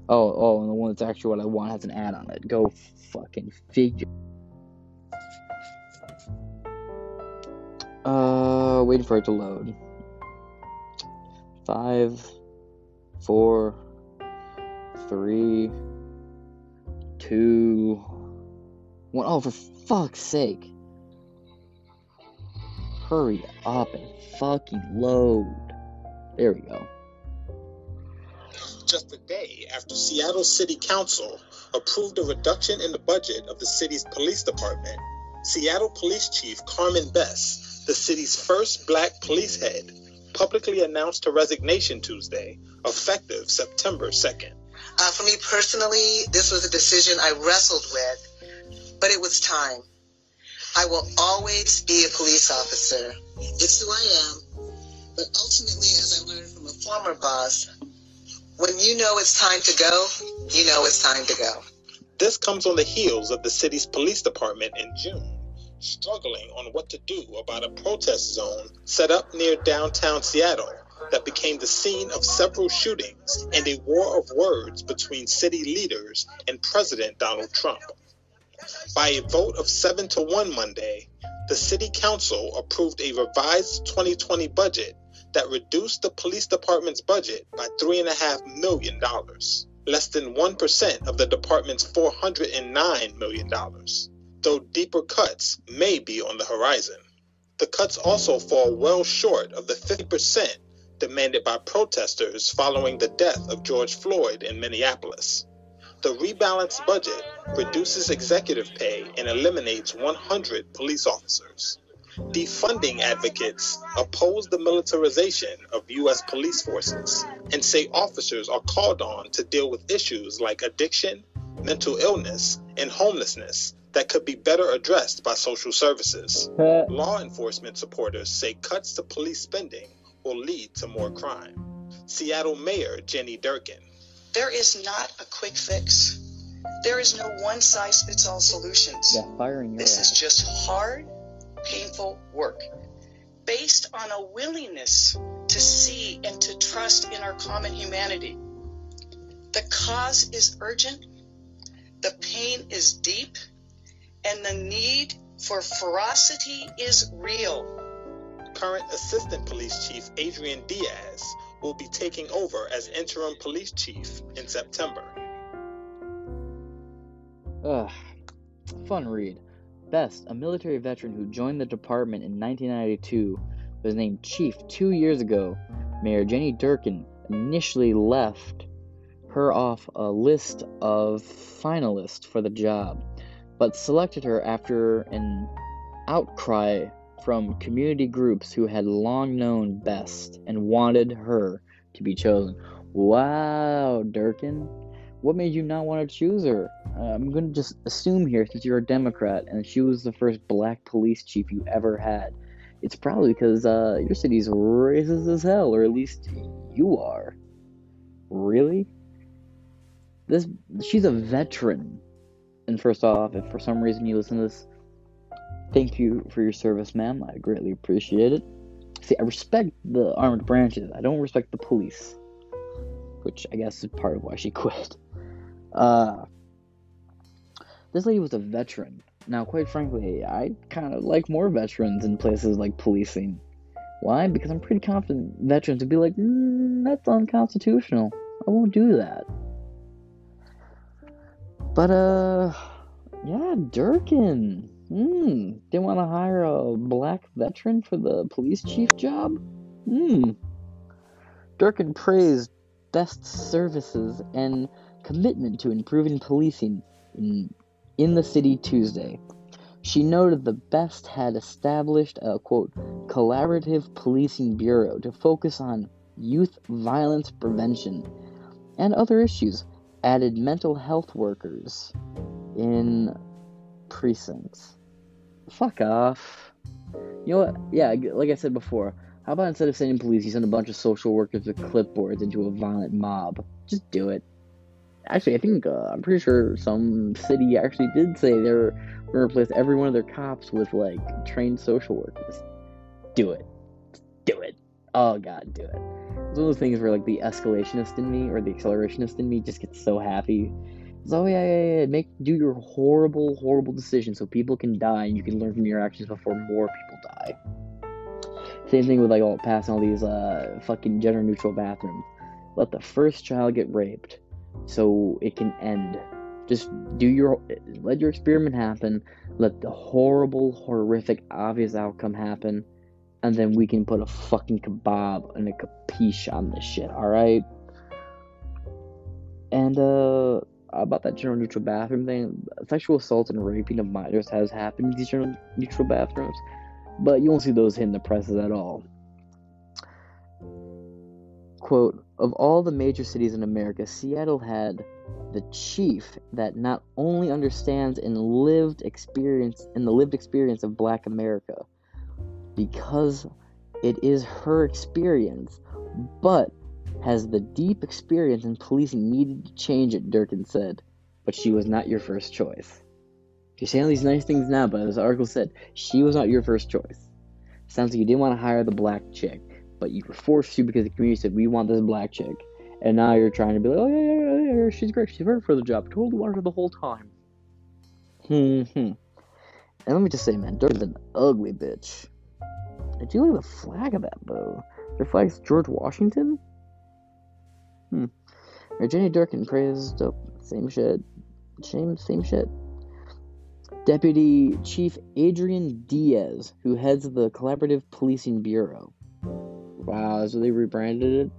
Oh, oh, and the one that's actually what I want has an ad on it. Go fucking figure. Uh, waiting for it to load. Five, four, three, two, one. Oh, for fuck's sake. Hurry up and fucking load. There we go. Just a day after Seattle City Council approved a reduction in the budget of the city's police department, Seattle Police Chief Carmen Best, the city's first black police head, publicly announced her resignation Tuesday, effective September 2nd. Uh, for me personally, this was a decision I wrestled with, but it was time. I will always be a police officer. It's who I am. But ultimately, as I learned from a former boss, when you know it's time to go, you know it's time to go. This comes on the heels of the city's police department in June struggling on what to do about a protest zone set up near downtown Seattle that became the scene of several shootings and a war of words between city leaders and President Donald Trump. By a vote of 7 to 1 Monday, the City Council approved a revised 2020 budget that reduced the police department's budget by $3.5 million, less than 1% of the department's $409 million though deeper cuts may be on the horizon. The cuts also fall well short of the 50% demanded by protesters following the death of George Floyd in Minneapolis. The rebalanced budget reduces executive pay and eliminates 100 police officers. Defunding advocates oppose the militarization of U.S. police forces and say officers are called on to deal with issues like addiction, mental illness, and homelessness that could be better addressed by social services. Law enforcement supporters say cuts to police spending will lead to more crime. Seattle Mayor Jenny Durkan. There is not a quick fix. There is no one size fits all solutions. Yeah, firing this ass. is just hard, painful work based on a willingness to see and to trust in our common humanity. The cause is urgent, the pain is deep, and the need for ferocity is real. Current Assistant Police Chief Adrian Diaz will be taking over as interim police chief in September. Ugh, fun read. Best, a military veteran who joined the department in 1992, was named chief two years ago. Mayor Jenny Durkan initially left her off a list of finalists for the job but selected her after an outcry from community groups who had long known Best and wanted her to be chosen. Wow, Durkan. What made you not want to choose her? Uh, I'm going to just assume here, since you're a Democrat and she was the first black police chief you ever had, it's probably because uh, your city's racist as hell, or at least you are. Really? This she's a veteran and first off, if for some reason you listen to this, thank you for your service, ma'am. I greatly appreciate it. See, I respect the armed branches. I don't respect the police, which I guess is part of why she *laughs* quit. Uh, this lady was a veteran. Now, quite frankly, I kind of like more veterans in places like policing. Why? Because I'm pretty confident veterans would be like, mm, that's unconstitutional. I won't do that. But, uh, yeah, Durkan. Hmm. Didn't want to hire a black veteran for the police chief job? Hmm. Durkan praised Best services and commitment to improving policing in, in the city Tuesday. She noted the Best had established a quote collaborative policing bureau to focus on youth violence prevention and other issues added mental health workers in precincts. Fuck off. You know what? Yeah, like I said before, how about instead of sending police, you send a bunch of social workers with clipboards into a violent mob? Just do it. Actually, I think uh, I'm pretty sure some city actually did say they're going to replace every one of their cops with like trained social workers. Do it. Do it. Oh god, do it. It's one of those things where like the escalationist in me or the accelerationist in me just gets so happy. Oh yeah, yeah, yeah. Make do your horrible, horrible decision so people can die and you can learn from your actions before more people die. Same thing with like all passing all these uh fucking gender neutral bathrooms. Let the first child get raped so it can end. Just do your let your experiment happen. Let the horrible, horrific, obvious outcome happen and then we can put a fucking kebab and a capiche on this shit, alright? And, uh, about that general neutral bathroom thing, sexual assault and raping of minors has happened in these general neutral bathrooms, but you won't see those hitting the presses at all. Quote, of all the major cities in America, Seattle had the chief that not only understands and lived experience in the lived experience of black America, because it is her experience, but has the deep experience in policing needed to change it, Durkan said. But she was not your first choice. You're saying all these nice things now, but as the article said, she was not your first choice. Sounds like you didn't want to hire the black chick, but you were forced to because the community said, we want this black chick. And now you're trying to be like, oh, yeah, yeah, yeah, yeah she's great. She's perfect for the job. Totally wanted her the whole time. Hmm, hmm. And let me just say, man, Durkan's an ugly bitch. I do like the flag of that, though. The flag's George Washington? Hmm. Virginia Durkan praised oh, same shit. Same same shit. Deputy Chief Adrian Diaz, who heads the Collaborative Policing Bureau. Wow, so they rebranded it.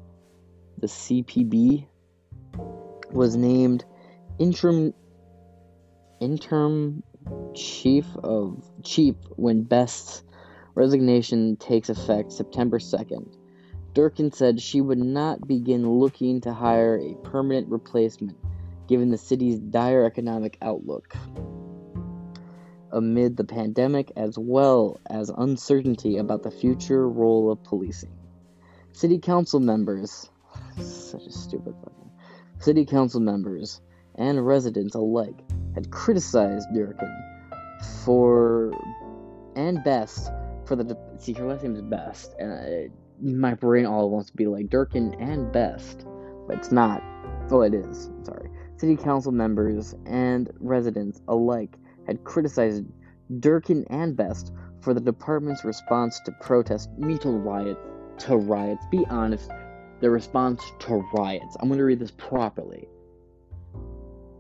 The CPB was named interim interim chief of chief when Best's resignation takes effect September 2nd. Durkan said she would not begin looking to hire a permanent replacement given the city's dire economic outlook. Amid the pandemic, as well as uncertainty about the future role of policing. City council members, *sighs* such a stupid fucking, city council members and residents alike had criticized Durkan for, and Best, for the, see, her last name is Best, and I, my brain all wants to be like Durkan and Best, but it's not. Oh, it is. Sorry. City council members and residents alike had criticized Durkan and Best for the department's response to protest mean to riot, to riots. Be honest, the response to riots. I'm going to read this properly.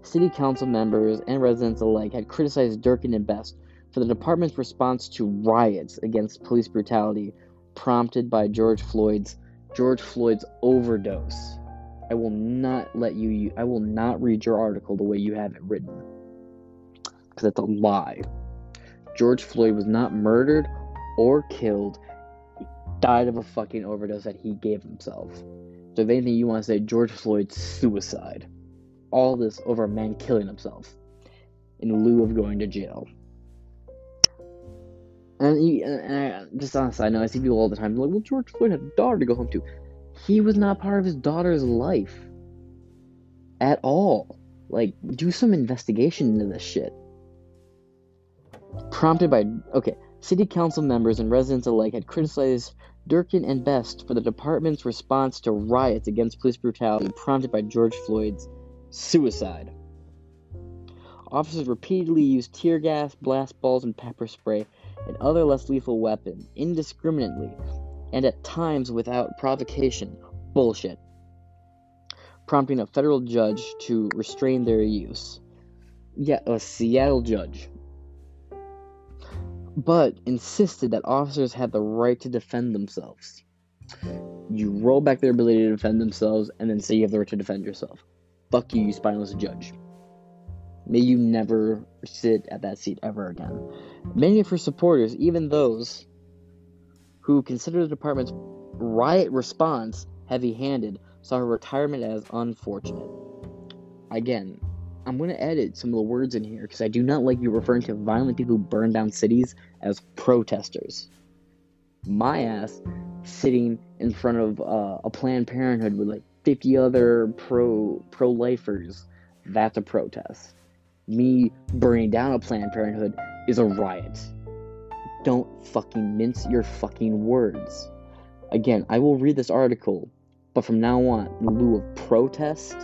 City council members and residents alike had criticized Durkan and Best for the department's response to riots against police brutality prompted by George Floyd's George Floyd's overdose. I will not let you I will not read your article the way you have it written. Cuz it's a lie. George Floyd was not murdered or killed. Died of a fucking overdose that he gave himself. So if anything you want to say George Floyd's suicide. All this over a man killing himself in lieu of going to jail. And, he, and just on a side note, I see people all the time like, well, George Floyd had a daughter to go home to. He was not part of his daughter's life at all. Like, do some investigation into this shit. Prompted by, okay, city council members and residents alike had criticized Durkan and Best for the department's response to riots against police brutality prompted by George Floyd's suicide. Officers repeatedly used tear gas, blast balls, and pepper spray and other less lethal weapons indiscriminately and at times without provocation. Bullshit. Prompting a federal judge to restrain their use. Yeah, a Seattle judge. But insisted that officers had the right to defend themselves. You roll back their ability to defend themselves and then say you have the right to defend yourself. Fuck you, you spineless judge. May you never sit at that seat ever again. Many of her supporters, even those who consider the department's riot response heavy handed, saw her retirement as unfortunate. Again, I'm going to edit some of the words in here because I do not like you referring to violent people who burn down cities as protesters. My ass sitting in front of uh, a Planned Parenthood with like 50 other pro pro lifers, that's a protest me burning down a Planned Parenthood is a riot. Don't fucking mince your fucking words. Again, I will read this article But from now on, in lieu of protest,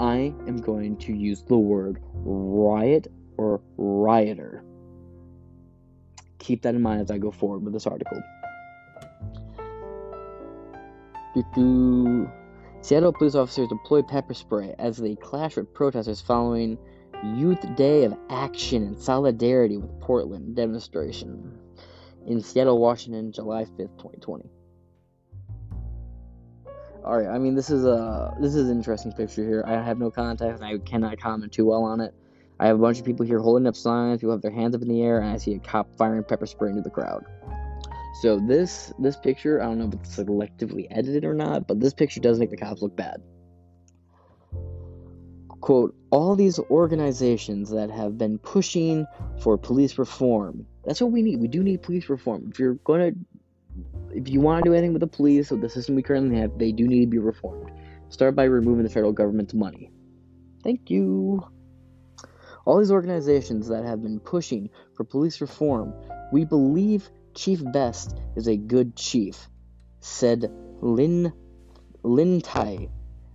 I am going to use the word riot or rioter. Keep that in mind as I go forward with this article. Seattle police officers deployed pepper spray as they clashed with protesters following Youth Day of Action and Solidarity with Portland demonstration in Seattle, Washington, July 5th, 2020. All right, I mean this is a this is an interesting picture here. I have no context and I cannot comment too well on it. I have a bunch of people here holding up signs, people have their hands up in the air, and I see a cop firing pepper spray into the crowd. So this this picture, I don't know if it's selectively edited or not, but this picture does make the cops look bad. Quote, all these organizations that have been pushing for police reform. That's what we need. We do need police reform. If you're gonna if you want to do anything with the police with the system we currently have, they do need to be reformed. Start by removing the federal government's money. Thank you. All these organizations that have been pushing for police reform, we believe Chief Best is a good chief, said Lin Lin Tai,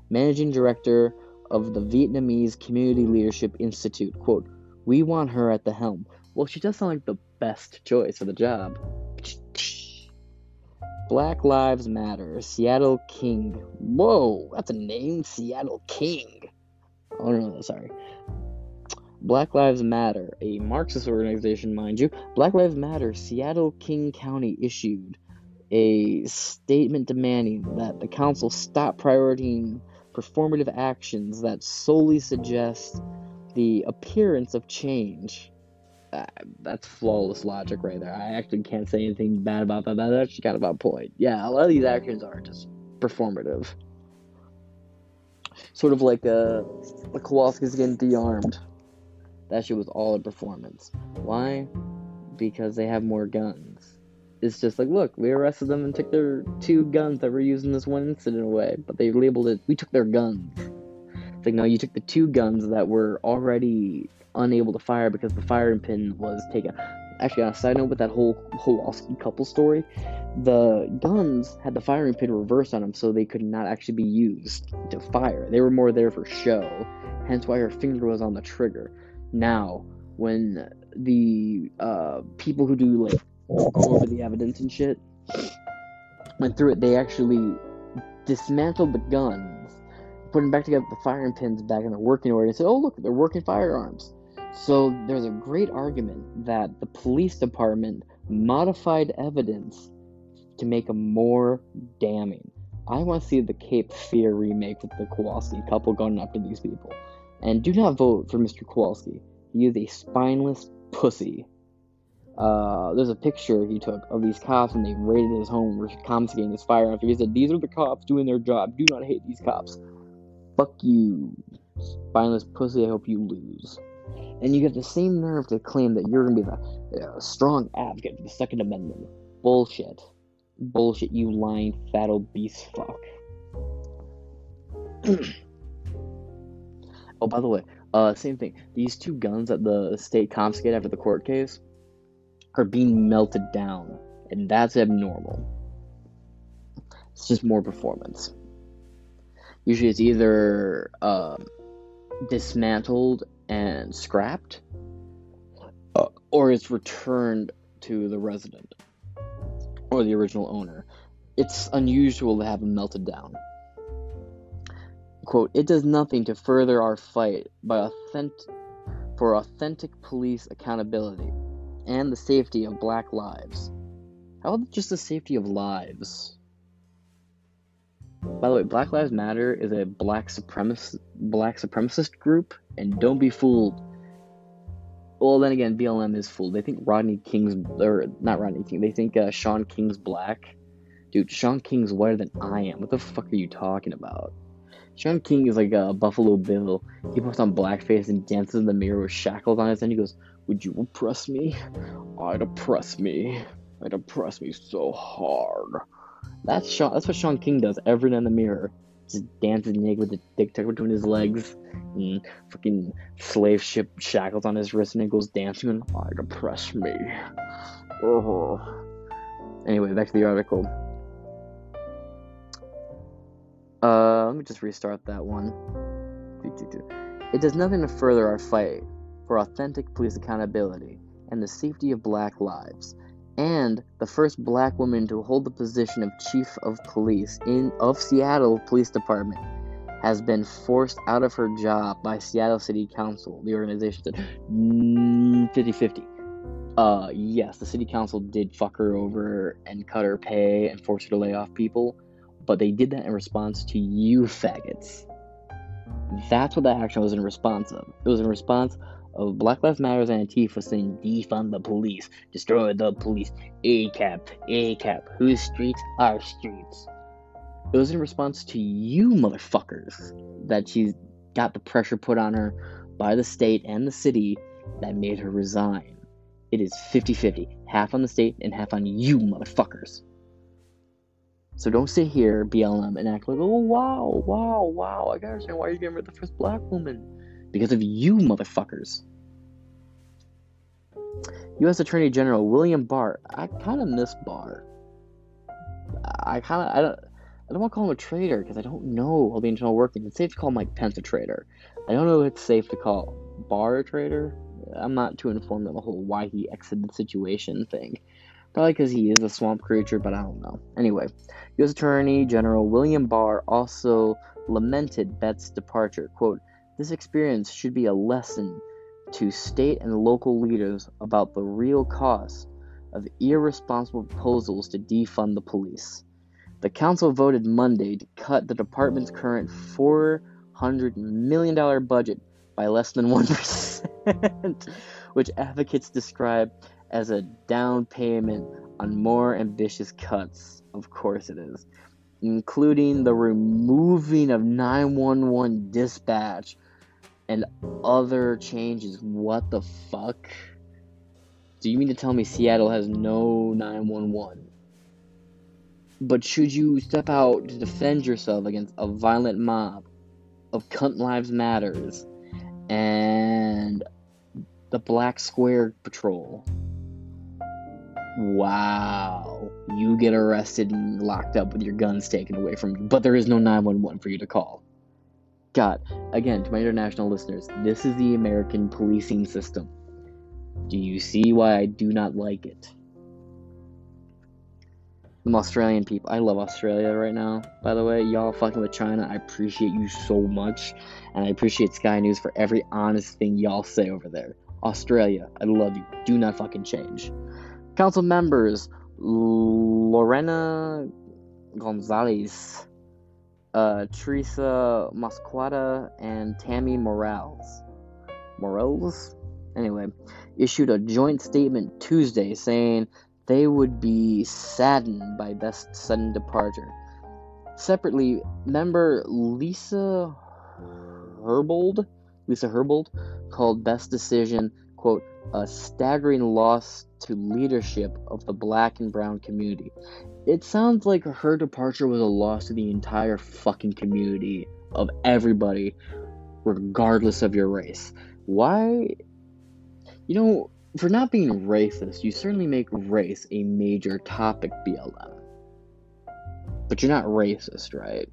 managing director of the Vietnamese Community Leadership Institute. Quote, We want her at the helm. Well, she does sound like the best choice for the job. Black Lives Matter, Seattle King. Whoa, that's a name, Seattle King. Oh no, sorry. Black Lives Matter, a Marxist organization, mind you. Black Lives Matter, Seattle King County issued a statement demanding that the council stop prioritizing performative actions that solely suggest the appearance of change. That's flawless logic right there. I actually can't say anything bad about that. That's actually kind of on point. Yeah, a lot of these actions are just performative. Sort of like uh, the Kowalski's getting de-armed. That shit was all a performance. Why? Because they have more guns. It's just like, look, we arrested them and took their two guns that were used in this one incident away, but they labeled it, we took their guns. It's like, no, you took the two guns that were already unable to fire because the firing pin was taken. Actually, on a side note with that whole Kowalski couple story, the guns had the firing pin reversed on them so they could not actually be used to fire. They were more there for show, hence why her finger was on the trigger. Now, when the uh, people who do like go over the evidence and shit went through it, they actually dismantled the guns, put them back together the firing pins back in the working order, and said, "Oh look, they're working firearms." So there's a great argument that the police department modified evidence to make them more damning. I want to see the Cape Fear remake with the Kowalski couple going after these people. And do not vote for Mr. Kowalski. He is a spineless pussy. Uh, there's a picture he took of these cops and they raided his home, were confiscating his firearms. He said, These are the cops doing their job. Do not hate these cops. Fuck you, spineless pussy. I hope you lose. And you have the same nerve to claim that you're going to be the uh, strong advocate for the Second Amendment. Bullshit. Bullshit, you lying fat obese fuck. *clears throat* oh, by the way, uh, same thing. These two guns that the state confiscated after the court case are being melted down, and that's abnormal. It's just more performance. Usually, it's either uh, dismantled and scrapped, uh, or it's returned to the resident or the original owner. It's unusual to have them melted down. Quote, it does nothing to further our fight by authentic, for authentic police accountability and the safety of black lives. How about just the safety of lives? By the way, Black Lives Matter is a black supremacist black supremacist group, and don't be fooled. Well, then again, BLM is fooled. They think Rodney King's or not Rodney King. They think uh, Shaun King's black. Dude, Shaun King's whiter than I am. What the fuck are you talking about? Shaun King is like a Buffalo Bill. He puts on blackface and dances in the mirror with shackles on his head. He goes, "Would you oppress me? I'd oppress me. I'd oppress me so hard." That's Shaun. That's what Shaun King does every night in the mirror. Just dances naked with a dick tucked between his legs and fucking slave ship shackles on his wrist, and he goes dancing. And I'd oppress me. Anyway, back to the article. Uh, let me just restart that one. It does nothing to further our fight for authentic police accountability and the safety of black lives, and the first black woman to hold the position of chief of police in of Seattle Police Department has been forced out of her job by Seattle City Council. The organization said 50 50. Uh, yes, the city council did fuck her over and cut her pay and force her to lay off people, but they did that in response to you faggots. That's what that action was in response of. It was in response of Black Lives Matters and Antifa saying defund the police, destroy the police, ACAB, ACAB, whose streets are streets. It was in response to you motherfuckers that she got the pressure put on her by the state and the city that made her resign. It is 50 50, half on the state and half on you motherfuckers. So don't sit here, BLM, and act like, oh wow, wow, wow, I gotta understand why you're getting rid of the first black woman. Because of you motherfuckers. U.S. Attorney General William Barr. I kind of miss Barr. I kind of I don't I don't want to call him a traitor because I don't know all the internal workings. It's safe to call Mike Pence a traitor. I don't know if it's safe to call Barr a traitor. I'm not too informed on the whole why he exited the situation thing. Probably because he is a swamp creature, but I don't know. Anyway, U.S. Attorney General William Barr also lamented Best's departure. Quote, This experience should be a lesson to state and local leaders about the real cost of irresponsible proposals to defund the police. The council voted Monday to cut the department's current $400 million budget by less than 1%, *laughs* which advocates describe as a down payment on more ambitious cuts. Of course it is. Including the removing of 911 dispatch and other changes. What the fuck? Do you mean to tell me Seattle has no 911? But should you step out to defend yourself against a violent mob of Cunt Lives Matters and the Black Square Patrol, wow, you get arrested and locked up with your guns taken away from you. But there is no 911 for you to call. Again, to my international listeners, this is the American policing system. Do you see why I do not like it? Them Australian people. I love Australia right now, by the way. Y'all fucking with China. I appreciate you so much. And I appreciate Sky News for every honest thing y'all say over there. Australia, I love you. Do not fucking change. Council members Lorena Gonzalez, uh, Teresa Mosqueda, and Tammy Morales. Morales? Anyway, issued a joint statement Tuesday saying they would be saddened by Best's sudden departure. Separately, member Lisa Herbold, Lisa Herbold, called Best's decision, quote, a staggering loss to leadership of the black and brown community. It sounds like her departure was a loss to the entire fucking community of everybody, regardless of your race. Why? You know, for not being racist, you certainly make race a major topic, BLM. But you're not racist, right?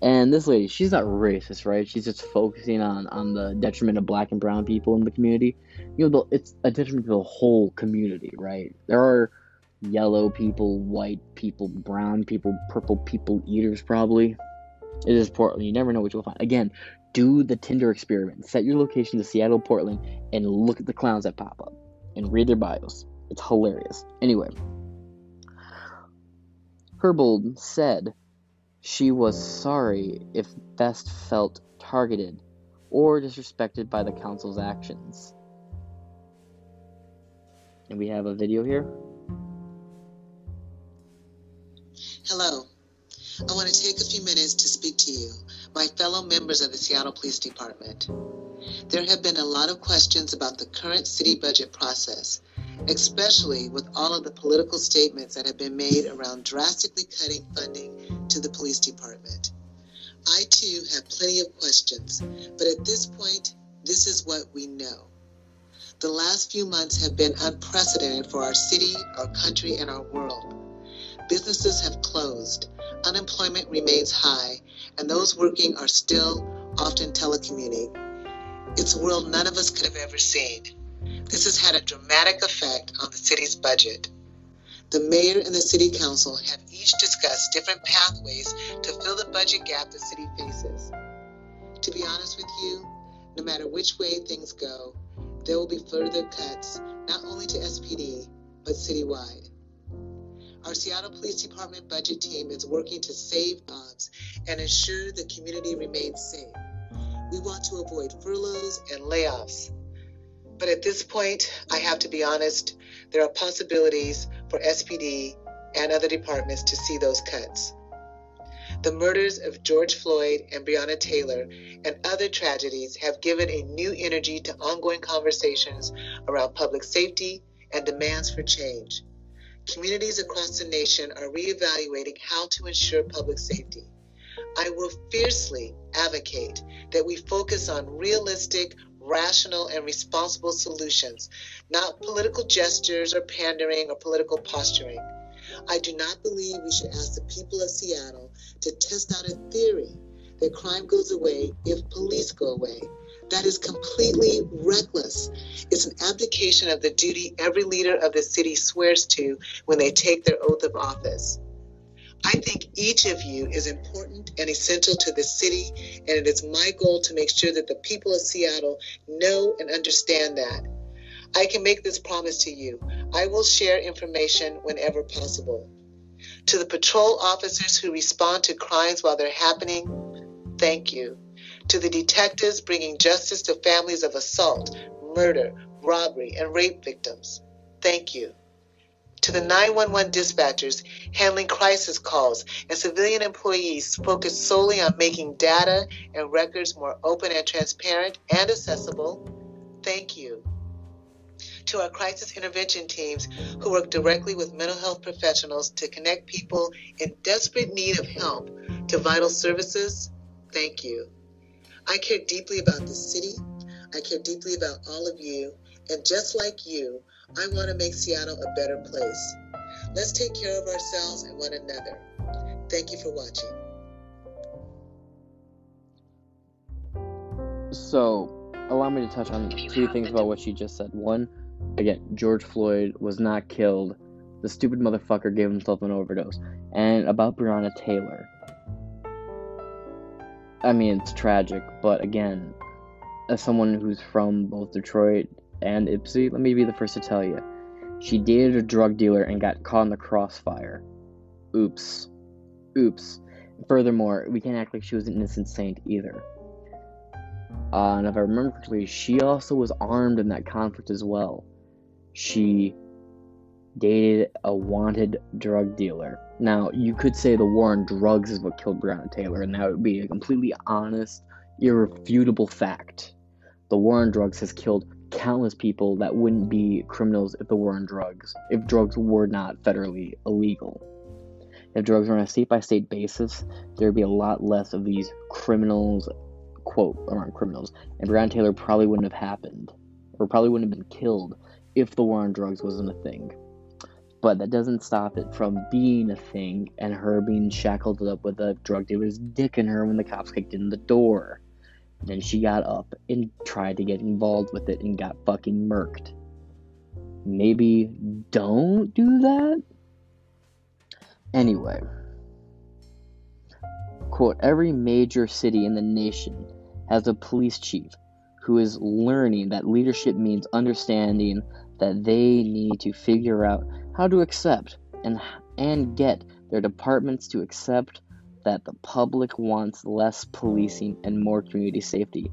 And this lady, she's not racist, right? She's just focusing on on the detriment of black and brown people in the community. You know, it's a detriment to the whole community, right? There are yellow people, white people, brown people, purple people, eaters probably. It is Portland. You never know what you'll find. Again, do the Tinder experiment. Set your location to Seattle, Portland, and look at the clowns that pop up and read their bios. It's hilarious. Anyway, Herbold said she was sorry if Best felt targeted or disrespected by the council's actions. And we have a video here. Hello. I want to take a few minutes to speak to you my fellow members of the Seattle Police Department. There have been a lot of questions about the current city budget process, especially with all of the political statements that have been made around drastically cutting funding to the police department. I too have plenty of questions, but at this point, this is what we know. The last few months have been unprecedented for our city, our country, and our world. Businesses have closed. unemployment remains high, and those working are still often telecommuting. It's a world none of us could have ever seen. This has had a dramatic effect on the city's budget. The mayor and the city council have each discussed different pathways to fill the budget gap the city faces. To be honest with you, no matter which way things go, there will be further cuts, not only to SPD, but citywide. Our Seattle Police Department budget team is working to save lives and ensure the community remains safe. We want to avoid furloughs and layoffs. But at this point, I have to be honest, there are possibilities for SPD and other departments to see those cuts. The murders of George Floyd and Breonna Taylor and other tragedies have given a new energy to ongoing conversations around public safety and demands for change. Communities across the nation are reevaluating how to ensure public safety. I will fiercely advocate that we focus on realistic, rational, and responsible solutions, not political gestures or pandering or political posturing. I do not believe we should ask the people of Seattle to test out a theory that crime goes away if police go away. That is completely reckless. It's an abdication of the duty every leader of the city swears to when they take their oath of office. I think each of you is important and essential to the city, and it is my goal to make sure that the people of Seattle know and understand that. I can make this promise to you. I will share information whenever possible. To the patrol officers who respond to crimes while they're happening, thank you. To the detectives bringing justice to families of assault, murder, robbery, and rape victims, thank you to the 911 dispatchers handling crisis calls and civilian employees focused solely on making data and records more open and transparent and accessible, thank you. To our crisis intervention teams who work directly with mental health professionals to connect people in desperate need of help to vital services, thank you. I care deeply about the city. I care deeply about all of you. And just like you, I want to make Seattle a better place. Let's take care of ourselves and one another. Thank you for watching. So, allow me to touch on two things about what she just said. One, again, George Floyd was not killed. The stupid motherfucker gave himself an overdose. And about Breonna Taylor. I mean, it's tragic, but again, as someone who's from both Detroit and Ypsi, let me be the first to tell you. She dated a drug dealer and got caught in the crossfire. Oops. Oops. Furthermore, we can't act like she was an innocent saint either. Uh, and if I remember correctly, she also was armed in that conflict as well. She dated a wanted drug dealer. Now, you could say the war on drugs is what killed Breonna Taylor, and that would be a completely honest, irrefutable fact. The war on drugs has killed countless people that wouldn't be criminals if the war on drugs, if drugs were not federally illegal. If drugs were on a state by state basis, there'd be a lot less of these criminals, quote, around criminals, and Breonna Taylor probably wouldn't have happened, or probably wouldn't have been killed if the war on drugs wasn't a thing. But that doesn't stop it from being a thing and her being shackled up with a drug dealer's dick in her when the cops kicked in the door. Then she got up and tried to get involved with it and got fucking murked. Maybe don't do that? Anyway. Quote Every major city in the nation has a police chief who is learning that leadership means understanding that they need to figure out how to accept and and get their departments to accept that the public wants less policing and more community safety,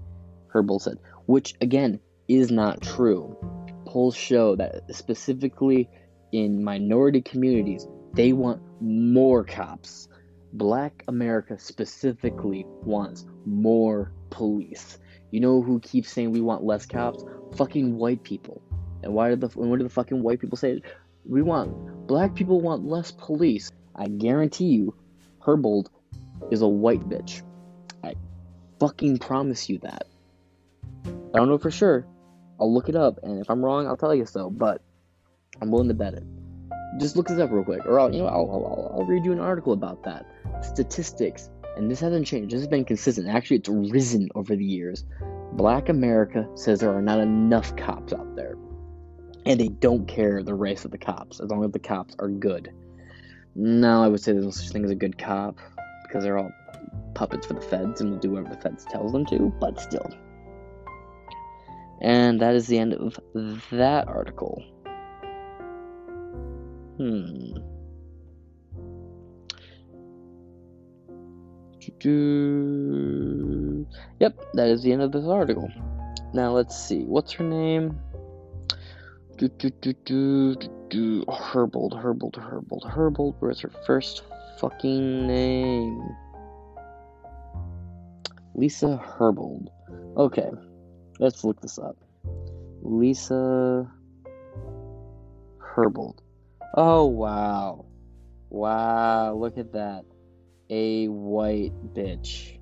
Herbold said, which again is not true. Polls show that specifically in minority communities, they want more cops. Black America specifically wants more police. You know who keeps saying we want less cops? Fucking white people. And why did the and what did the fucking white people say? We want black people want less police. I guarantee you, Herbold is a white bitch. I fucking promise you that. I don't know for sure. I'll look it up, and if I'm wrong, I'll tell you so. But I'm willing to bet it. Just look this up real quick, or I'll, you know, I'll, I'll, I'll read you an article about that. statistics, and this hasn't changed, this has been consistent. Actually, it's risen over the years. Black America says there are not enough cops out there. And they don't care the race of the cops, as long as the cops are good. No, I would say there's no such thing as a good cop, because they're all puppets for the feds and will do whatever the feds tells them to, but still. And that is the end of that article. Hmm. Yep, that is the end of this article. Now let's see. What's her name? Do, do, do, do, do, do. Oh, Herbold, Herbold, Herbold, Herbold. Where's her first fucking name? Lisa Herbold. Okay, let's look this up. Lisa Herbold. Oh, wow. Wow, look at that. A white bitch.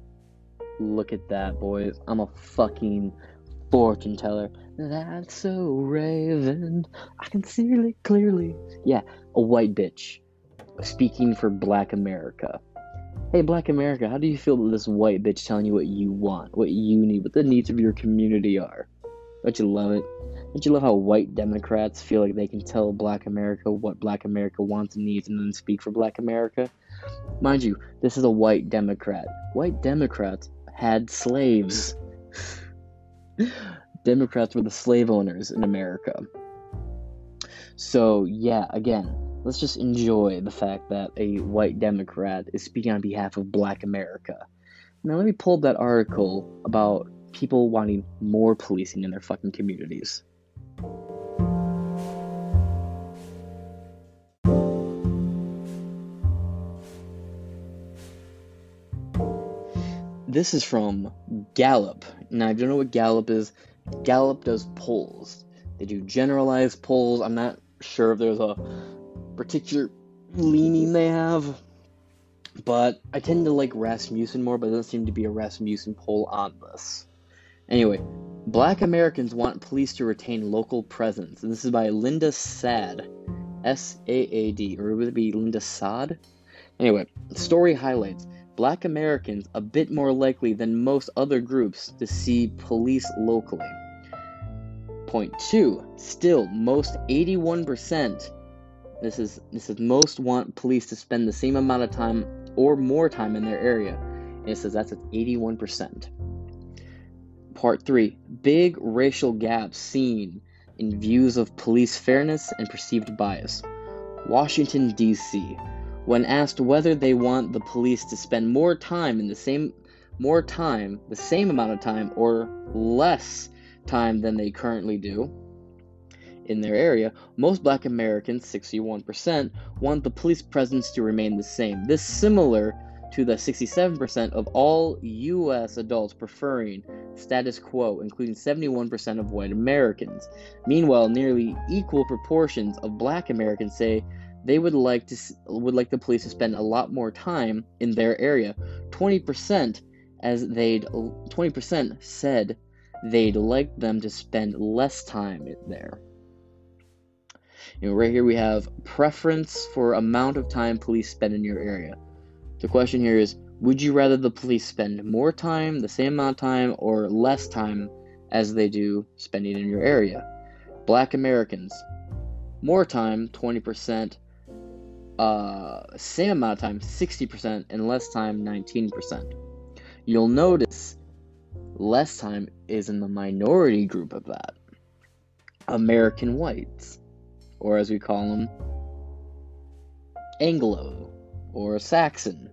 Look at that, boys. I'm a fucking fortune teller. That's so raven. I can see it clearly. Yeah, a white bitch. Speaking for black America. Hey, black America, how do you feel that this white bitch telling you what you want, what you need, what the needs of your community are? Don't you love it? Don't you love how white Democrats feel like they can tell black America what black America wants and needs and then speak for black America? Mind you, this is a white Democrat. White Democrats had slaves. *laughs* Democrats were the slave owners in America. So, yeah, again, let's just enjoy the fact that a white Democrat is speaking on behalf of black America. Now, let me pull up that article about people wanting more policing in their fucking communities. This is from Gallup. Now, if you don't know what Gallup is, Gallup does polls. They do generalized polls. I'm not sure if there's a particular leaning they have, but I tend to like Rasmussen more, but there doesn't seem to be a Rasmussen poll on this. Anyway, Black Americans want police to retain local presence. And this is by Linda Sad. S A A D. Or would it be Linda Saad? Anyway, story highlights Black Americans a bit more likely than most other groups to see police locally. Point two, still, most 81%. This is this is most want police to spend the same amount of time or more time in their area. And it says that's at 81%. Part 3 Big racial gaps seen in views of police fairness and perceived bias. Washington, D.C. When asked whether they want the police to spend more time in the same more time, the same amount of time or less time than they currently do in their area, most black Americans, 61%, want the police presence to remain the same. This similar to the 67% of all US adults preferring status quo, including 71% of white Americans. Meanwhile, nearly equal proportions of black Americans say they would like to would like the police to spend a lot more time in their area. 20% as they'd 20% said they'd like them to spend less time there. Know, right here we have preference for amount of time police spend in your area. The question here is would you rather the police spend more time, the same amount of time, or less time as they do spending in your area? Black Americans, more time, 20%, uh, same amount of time, 60%, and less time, 19%. You'll notice less time is in the minority group of that. American whites, or as we call them, Anglo or Saxon.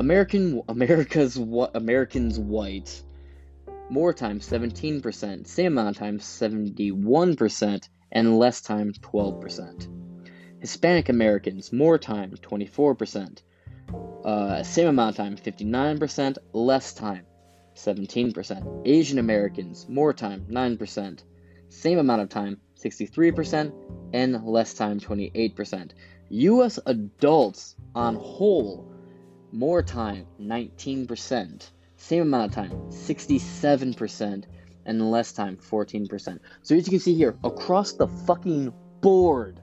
American America's what Americans white more time 17%, same amount of time 71%, and less time 12%. Hispanic Americans more time 24%, uh, same amount of time 59%, less time 17%. Asian Americans more time 9%, same amount of time 63%, and less time 28%. US adults on whole more time 19%, same amount of time 67%, and less time 14%. So as you can see here, across the fucking board,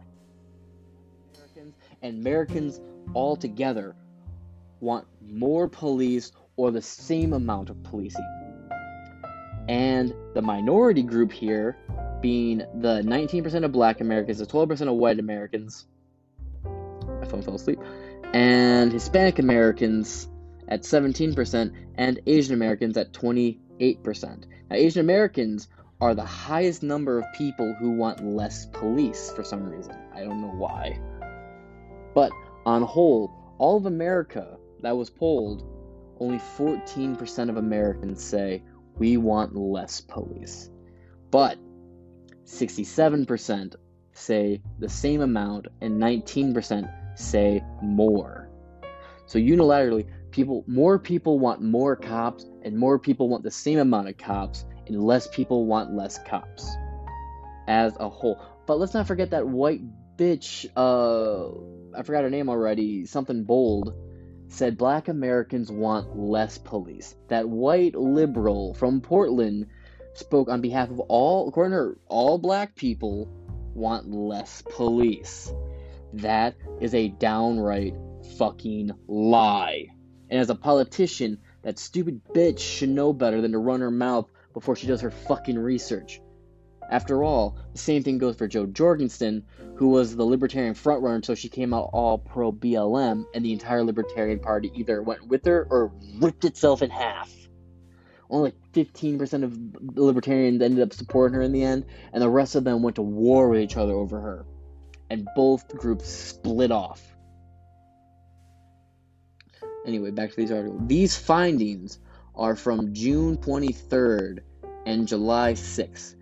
Americans and Americans altogether want more police or the same amount of policing. And the minority group here being the 19% of black Americans, the 12% of white Americans, my phone fell asleep, and Hispanic Americans at 17%, and Asian Americans at 28%. Now, Asian Americans are the highest number of people who want less police for some reason. I don't know why. But on whole, all of America that was polled, only 14% of Americans say we want less police. But 67% say the same amount and 19% say more. So unilaterally, people more people want more cops and more people want the same amount of cops and less people want less cops as a whole. But let's not forget that white bitch uh I forgot her name already, something bold said black Americans want less police. That white liberal from Portland spoke on behalf of all, according to her, all black people want less police. That is a downright fucking lie. And as a politician, that stupid bitch should know better than to run her mouth before she does her fucking research. After all, the same thing goes for Jo Jorgensen, who was the Libertarian frontrunner until she came out all pro BLM, and the entire Libertarian Party either went with her or ripped itself in half. Only 15% of Libertarians ended up supporting her in the end, and the rest of them went to war with each other over her. And both groups split off. Anyway, back to these articles. These findings are from June 23rd and July 6th.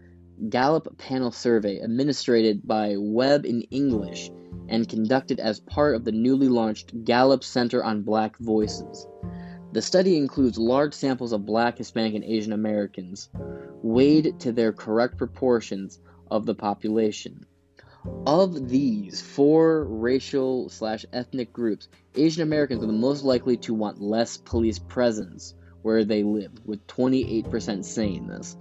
Gallup panel survey administered by web in English and conducted as part of the newly launched Gallup Center on Black Voices. The study includes large samples of black, Hispanic, and Asian Americans, weighed to their correct proportions of the population. Of these four racial slash ethnic groups, Asian Americans are the most likely to want less police presence where they live, with 28% saying this.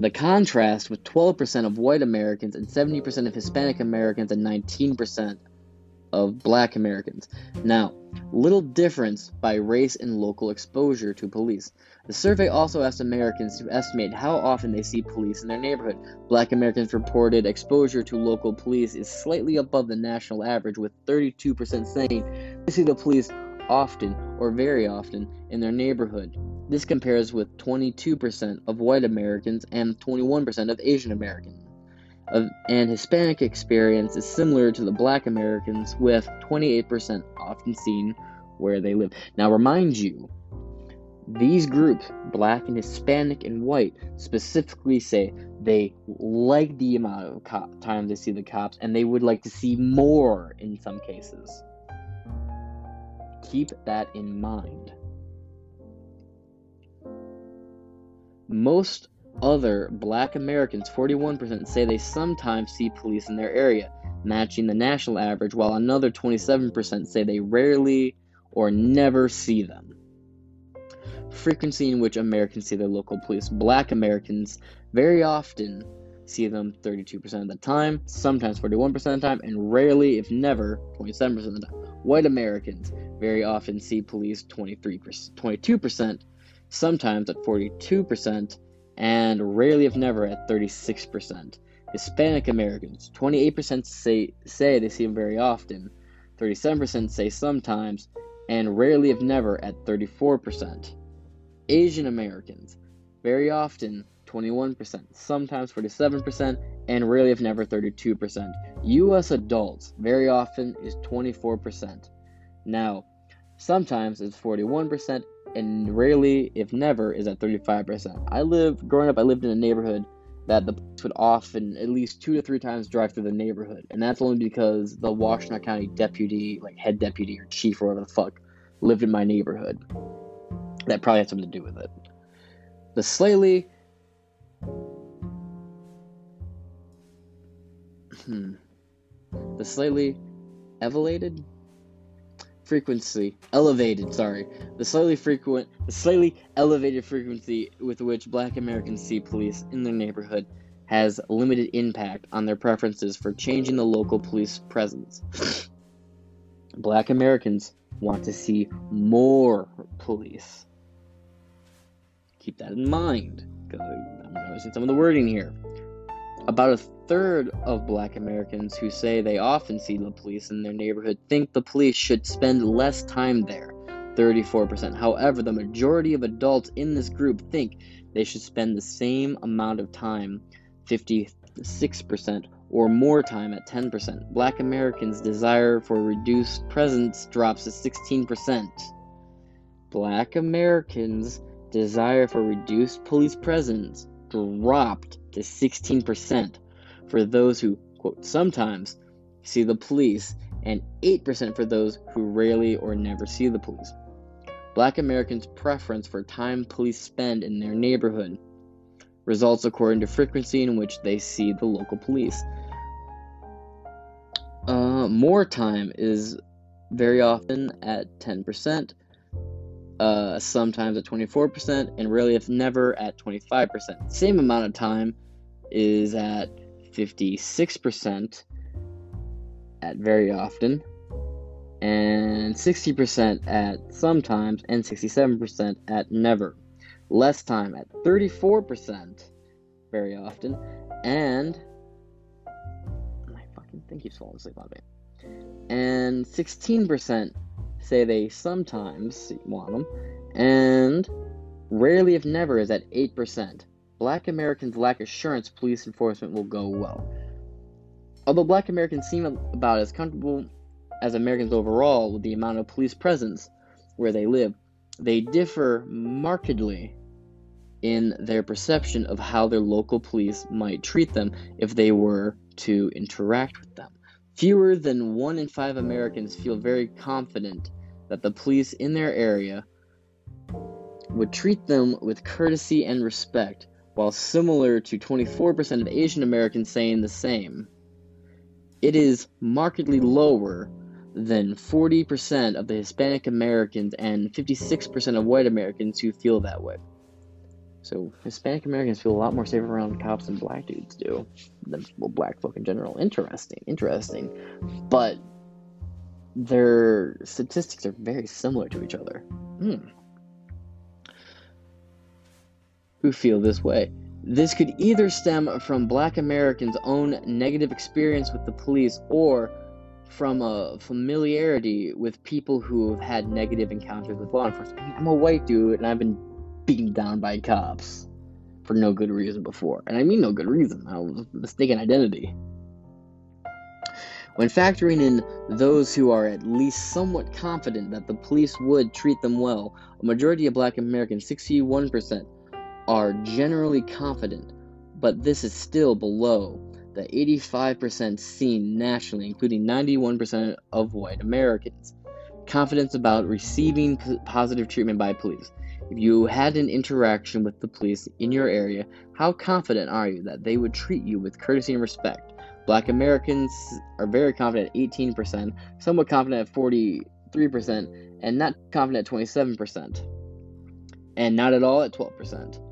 The contrast with 12% of white Americans and 70% of Hispanic Americans and 19% of black Americans. Now, little difference by race and local exposure to police. The survey also asked Americans to estimate how often they see police in their neighborhood. Black Americans reported exposure to local police is slightly above the national average, with 32% saying they see the police often or very often in their neighborhood. This compares with 22% of white Americans and 21% of Asian Americans. And Hispanic experience is similar to the black Americans, with 28% often seen where they live. Now, remind you, these groups, black and Hispanic and white, specifically say they like the amount of time they see the cops and they would like to see more in some cases. Keep that in mind. Most other black Americans, 41%, say they sometimes see police in their area, matching the national average, while another 27% say they rarely or never see them. Frequency in which Americans see their local police. Black Americans very often see them 32% of the time, sometimes 41% of the time, and rarely, if never, 27% of the time. White Americans very often see police 23%, 22%, sometimes at 42%, and rarely, if never, at 36%. Hispanic Americans, 28% say, say they see them very often, 37% say sometimes, and rarely, if never, at 34%. Asian Americans, very often, 21%, sometimes 47%, and rarely, if never, 32%. U.S. adults, very often, is 24%. Now, sometimes it's 41%, and rarely, if never, is at 35%. I live, growing up, I lived in a neighborhood that the police would often, at least two to three times, drive through the neighborhood, and that's only because the Washtenaw County deputy, like head deputy or chief or whatever the fuck, lived in my neighborhood. That probably had something to do with it. The slightly, hmm, the slightly elevated frequency elevated sorry the slightly frequent the slightly elevated frequency with which black americans see police in their neighborhood has limited impact on their preferences for changing the local police presence *sighs* Black Americans want to see more police. Keep that in mind, because I'm noticing some of the wording here. About a third of black Americans who say they often see the police in their neighborhood think the police should spend less time there. 34%. However, the majority of adults in this group think they should spend the same amount of time, 56%, or more time at 10%. Black Americans' desire for reduced presence drops to 16%. Black Americans' desire for reduced police presence dropped to 16% for those who, quote, sometimes see the police, and 8% for those who rarely or never see the police. Black Americans' preference for time police spend in their neighborhood results according to frequency in which they see the local police. Uh, more time is very often at 10%, uh, sometimes at 24%, and rarely, if never, at 25%. Same amount of time is at 56% at very often, and 60% at sometimes, and 67% at never. Less time at 34% very often, and my fucking thing keeps falling asleep on me. And 16% say they sometimes want them, and rarely, if never, is at 8%. Black Americans lack assurance police enforcement will go well. Although black Americans seem about as comfortable as Americans overall with the amount of police presence where they live, they differ markedly in their perception of how their local police might treat them if they were to interact with them. Fewer than one in five Americans feel very confident that the police in their area would treat them with courtesy and respect, while similar to 24% of Asian Americans saying the same. It is markedly lower than 40% of the Hispanic Americans and 56% of white Americans who feel that way. So Hispanic Americans feel a lot more safe around cops than black dudes do. Than well, black folk in general. Interesting, interesting. But their statistics are very similar to each other. Hmm. Who feel this way? This could either stem from black Americans' own negative experience with the police or from a familiarity with people who have had negative encounters with law enforcement. I'm a white dude and I've been beaten down by cops for no good reason before. And I mean no good reason. I was mistaken identity. When factoring in those who are at least somewhat confident that the police would treat them well, a majority of black Americans, 61%, are generally confident, but this is still below the 85% seen nationally, including 91% of white Americans. Confidence about receiving positive treatment by police. If you had an interaction with the police in your area, how confident are you that they would treat you with courtesy and respect? Black Americans are very confident at 18%, somewhat confident at 43%, and not confident at 27%, and not at all at 12%.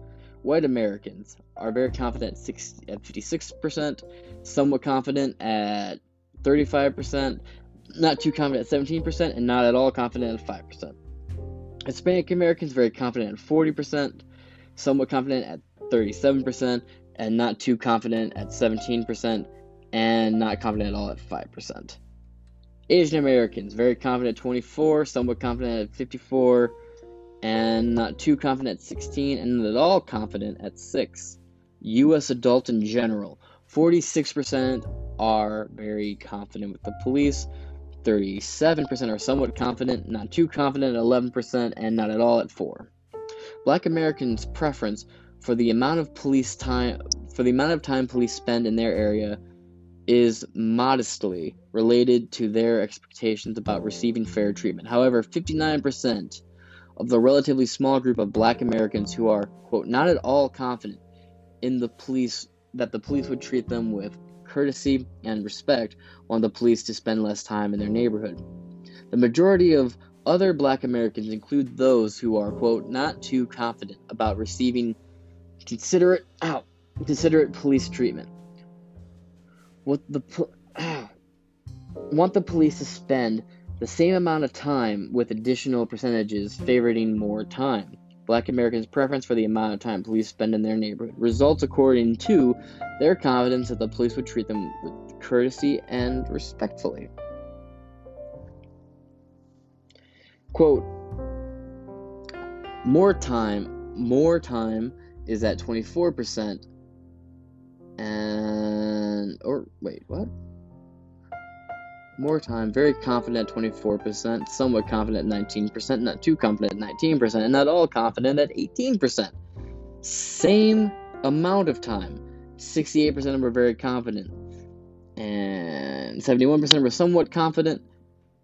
White Americans are very confident at, 60, at 56%, somewhat confident at 35%, not too confident at 17%, and not at all confident at 5%. Hispanic Americans very confident at 40%, somewhat confident at 37%, and not too confident at 17%, and not confident at all at 5%. Asian Americans, very confident at 24, somewhat confident at 54, and not too confident at 16, and not at all confident at 6. U.S. adult in general, 46% are very confident with the police, 37% are somewhat confident, not too confident at 11%, and not at all at 4. Black Americans' preference for the amount of police time for the amount of time police spend in their area is modestly related to their expectations about receiving fair treatment. However, 59% of the relatively small group of black Americans who are, quote, not at all confident in the police that the police would treat them with courtesy and respect want the police to spend less time in their neighborhood. The majority of other black Americans include those who are, quote, not too confident about receiving considerate, ow, considerate police treatment what the *clears throat* want the police to spend the same amount of time with additional percentages favoring more time. Black Americans' preference for the amount of time police spend in their neighborhood results according to their confidence that the police would treat them with courtesy and respectfully. Quote More time, more time is at 24%, and, or wait, what? More time, very confident at 24%, somewhat confident at 19%, not too confident at 19%, and not all confident at 18%. Same amount of time. 68% of them were very confident, and 71% were somewhat confident,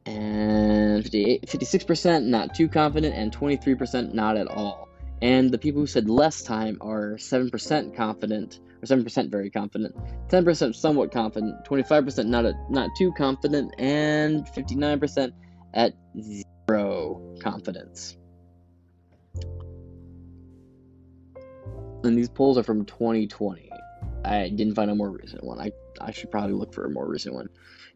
and 58, 56% not too confident, and 23% not at all. And the people who said less time are 7% confident, 7% very confident, 10% somewhat confident, 25% not a, not too confident, and 59% at zero confidence. And these polls are from 2020. I didn't find a more recent one. I, I should probably look for a more recent one.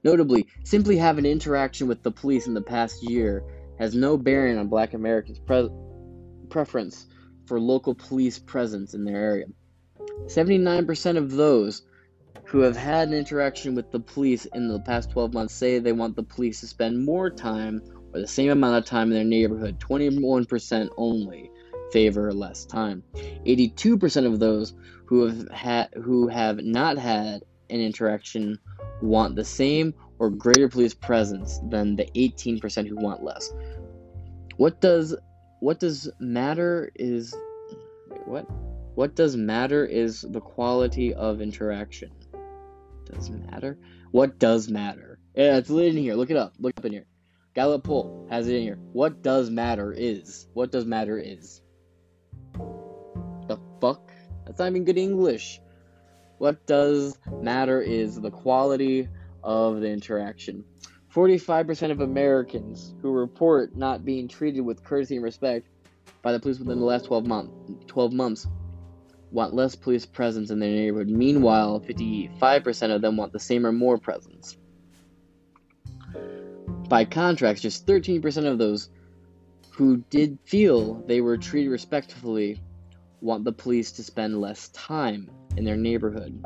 Notably, simply having interaction with the police in the past year has no bearing on black Americans' pre- preference for local police presence in their area. 79% of those who have had an interaction with the police in the past 12 months say they want the police to spend more time or the same amount of time in their neighborhood. 21% only favor less time. 82% of those who have had who have not had an interaction want the same or greater police presence than the 18% who want less. What does what does matter is wait, what? What does matter is the quality of interaction. Does matter? What does matter? Yeah, it's in here. Look it up. Look up in here. Gallup poll has it in here. What does matter is. What does matter is. The fuck? That's not even good English. What does matter is the quality of the interaction. 45% of Americans who report not being treated with courtesy and respect by the police within the last 12, month, 12 months want less police presence in their neighborhood. Meanwhile, 55% of them want the same or more presence. By contrast, just 13% of those who did feel they were treated respectfully want the police to spend less time in their neighborhood.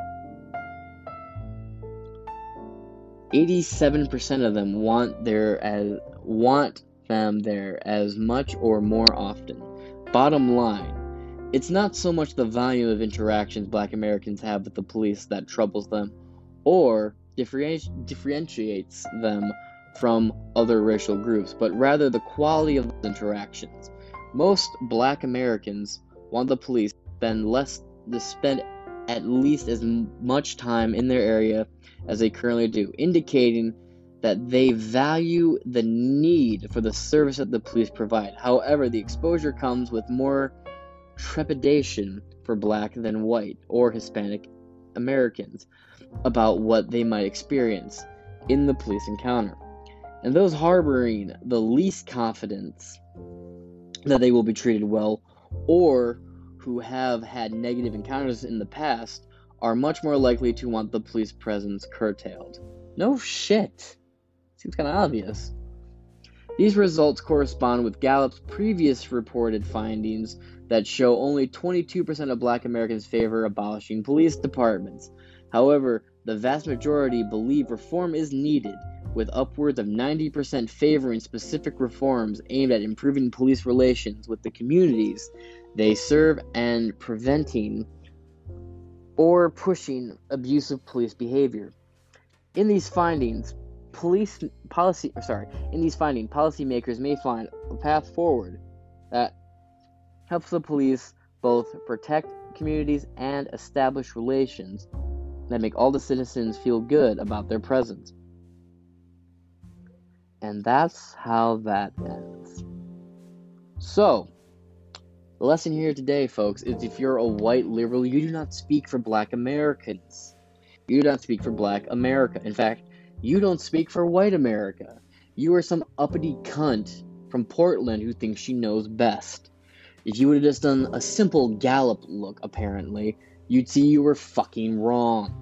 87% of them want their as want them there as much or more often. Bottom line, it's not so much the volume of interactions black Americans have with the police that troubles them or differenti- differentiates them from other racial groups, but rather the quality of those interactions. Most black Americans want the police spend less to spend at least as much time in their area as they currently do, indicating that they value the need for the service that the police provide. However, the exposure comes with more trepidation for black than white or Hispanic Americans about what they might experience in the police encounter. And those harboring the least confidence that they will be treated well or who have had negative encounters in the past are much more likely to want the police presence curtailed. No shit. Seems kind of obvious. These results correspond with Gallup's previous reported findings that show only 22% of black Americans favor abolishing police departments. However, the vast majority believe reform is needed, with upwards of 90% favoring specific reforms aimed at improving police relations with the communities they serve and preventing or pushing abusive police behavior. In these findings, police policy sorry, in these findings, policymakers may find a path forward that helps the police both protect communities and establish relations that make all the citizens feel good about their presence. And that's how that ends. So, the lesson here today, folks, is if you're a white liberal, you do not speak for black Americans. You do not speak for black America. In fact, you don't speak for white America. You are some uppity cunt from Portland who thinks she knows best. If you would have just done a simple Gallup look, apparently, you'd see you were fucking wrong.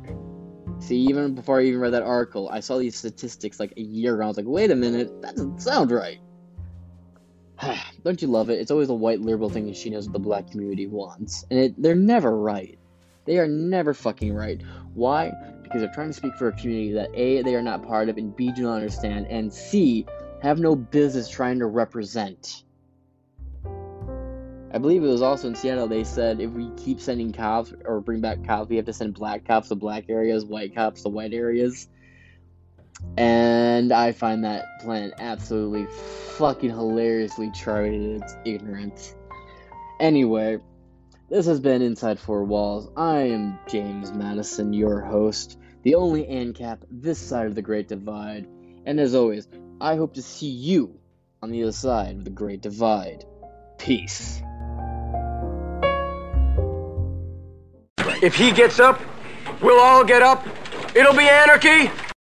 See, even before I even read that article, I saw these statistics like a year ago. I was like, wait a minute, that doesn't sound right. *sighs* Don't you love it? It's always a white liberal thing that she knows what the black community wants. And it, they're never right. They are never fucking right. Why? Because they're trying to speak for a community that A, they are not part of, and B, do not understand, and C, have no business trying to represent. I believe it was also in Seattle. They said if we keep sending cops or bring back cops, we have to send black cops to black areas, white cops to white areas. And I find that plan absolutely fucking hilariously charted in its ignorance. Anyway, this has been Inside Four Walls. I am James Madison, your host, the only ANCAP this side of the Great Divide. And as always, I hope to see you on the other side of the Great Divide. Peace. If he gets up, we'll all get up. It'll be anarchy,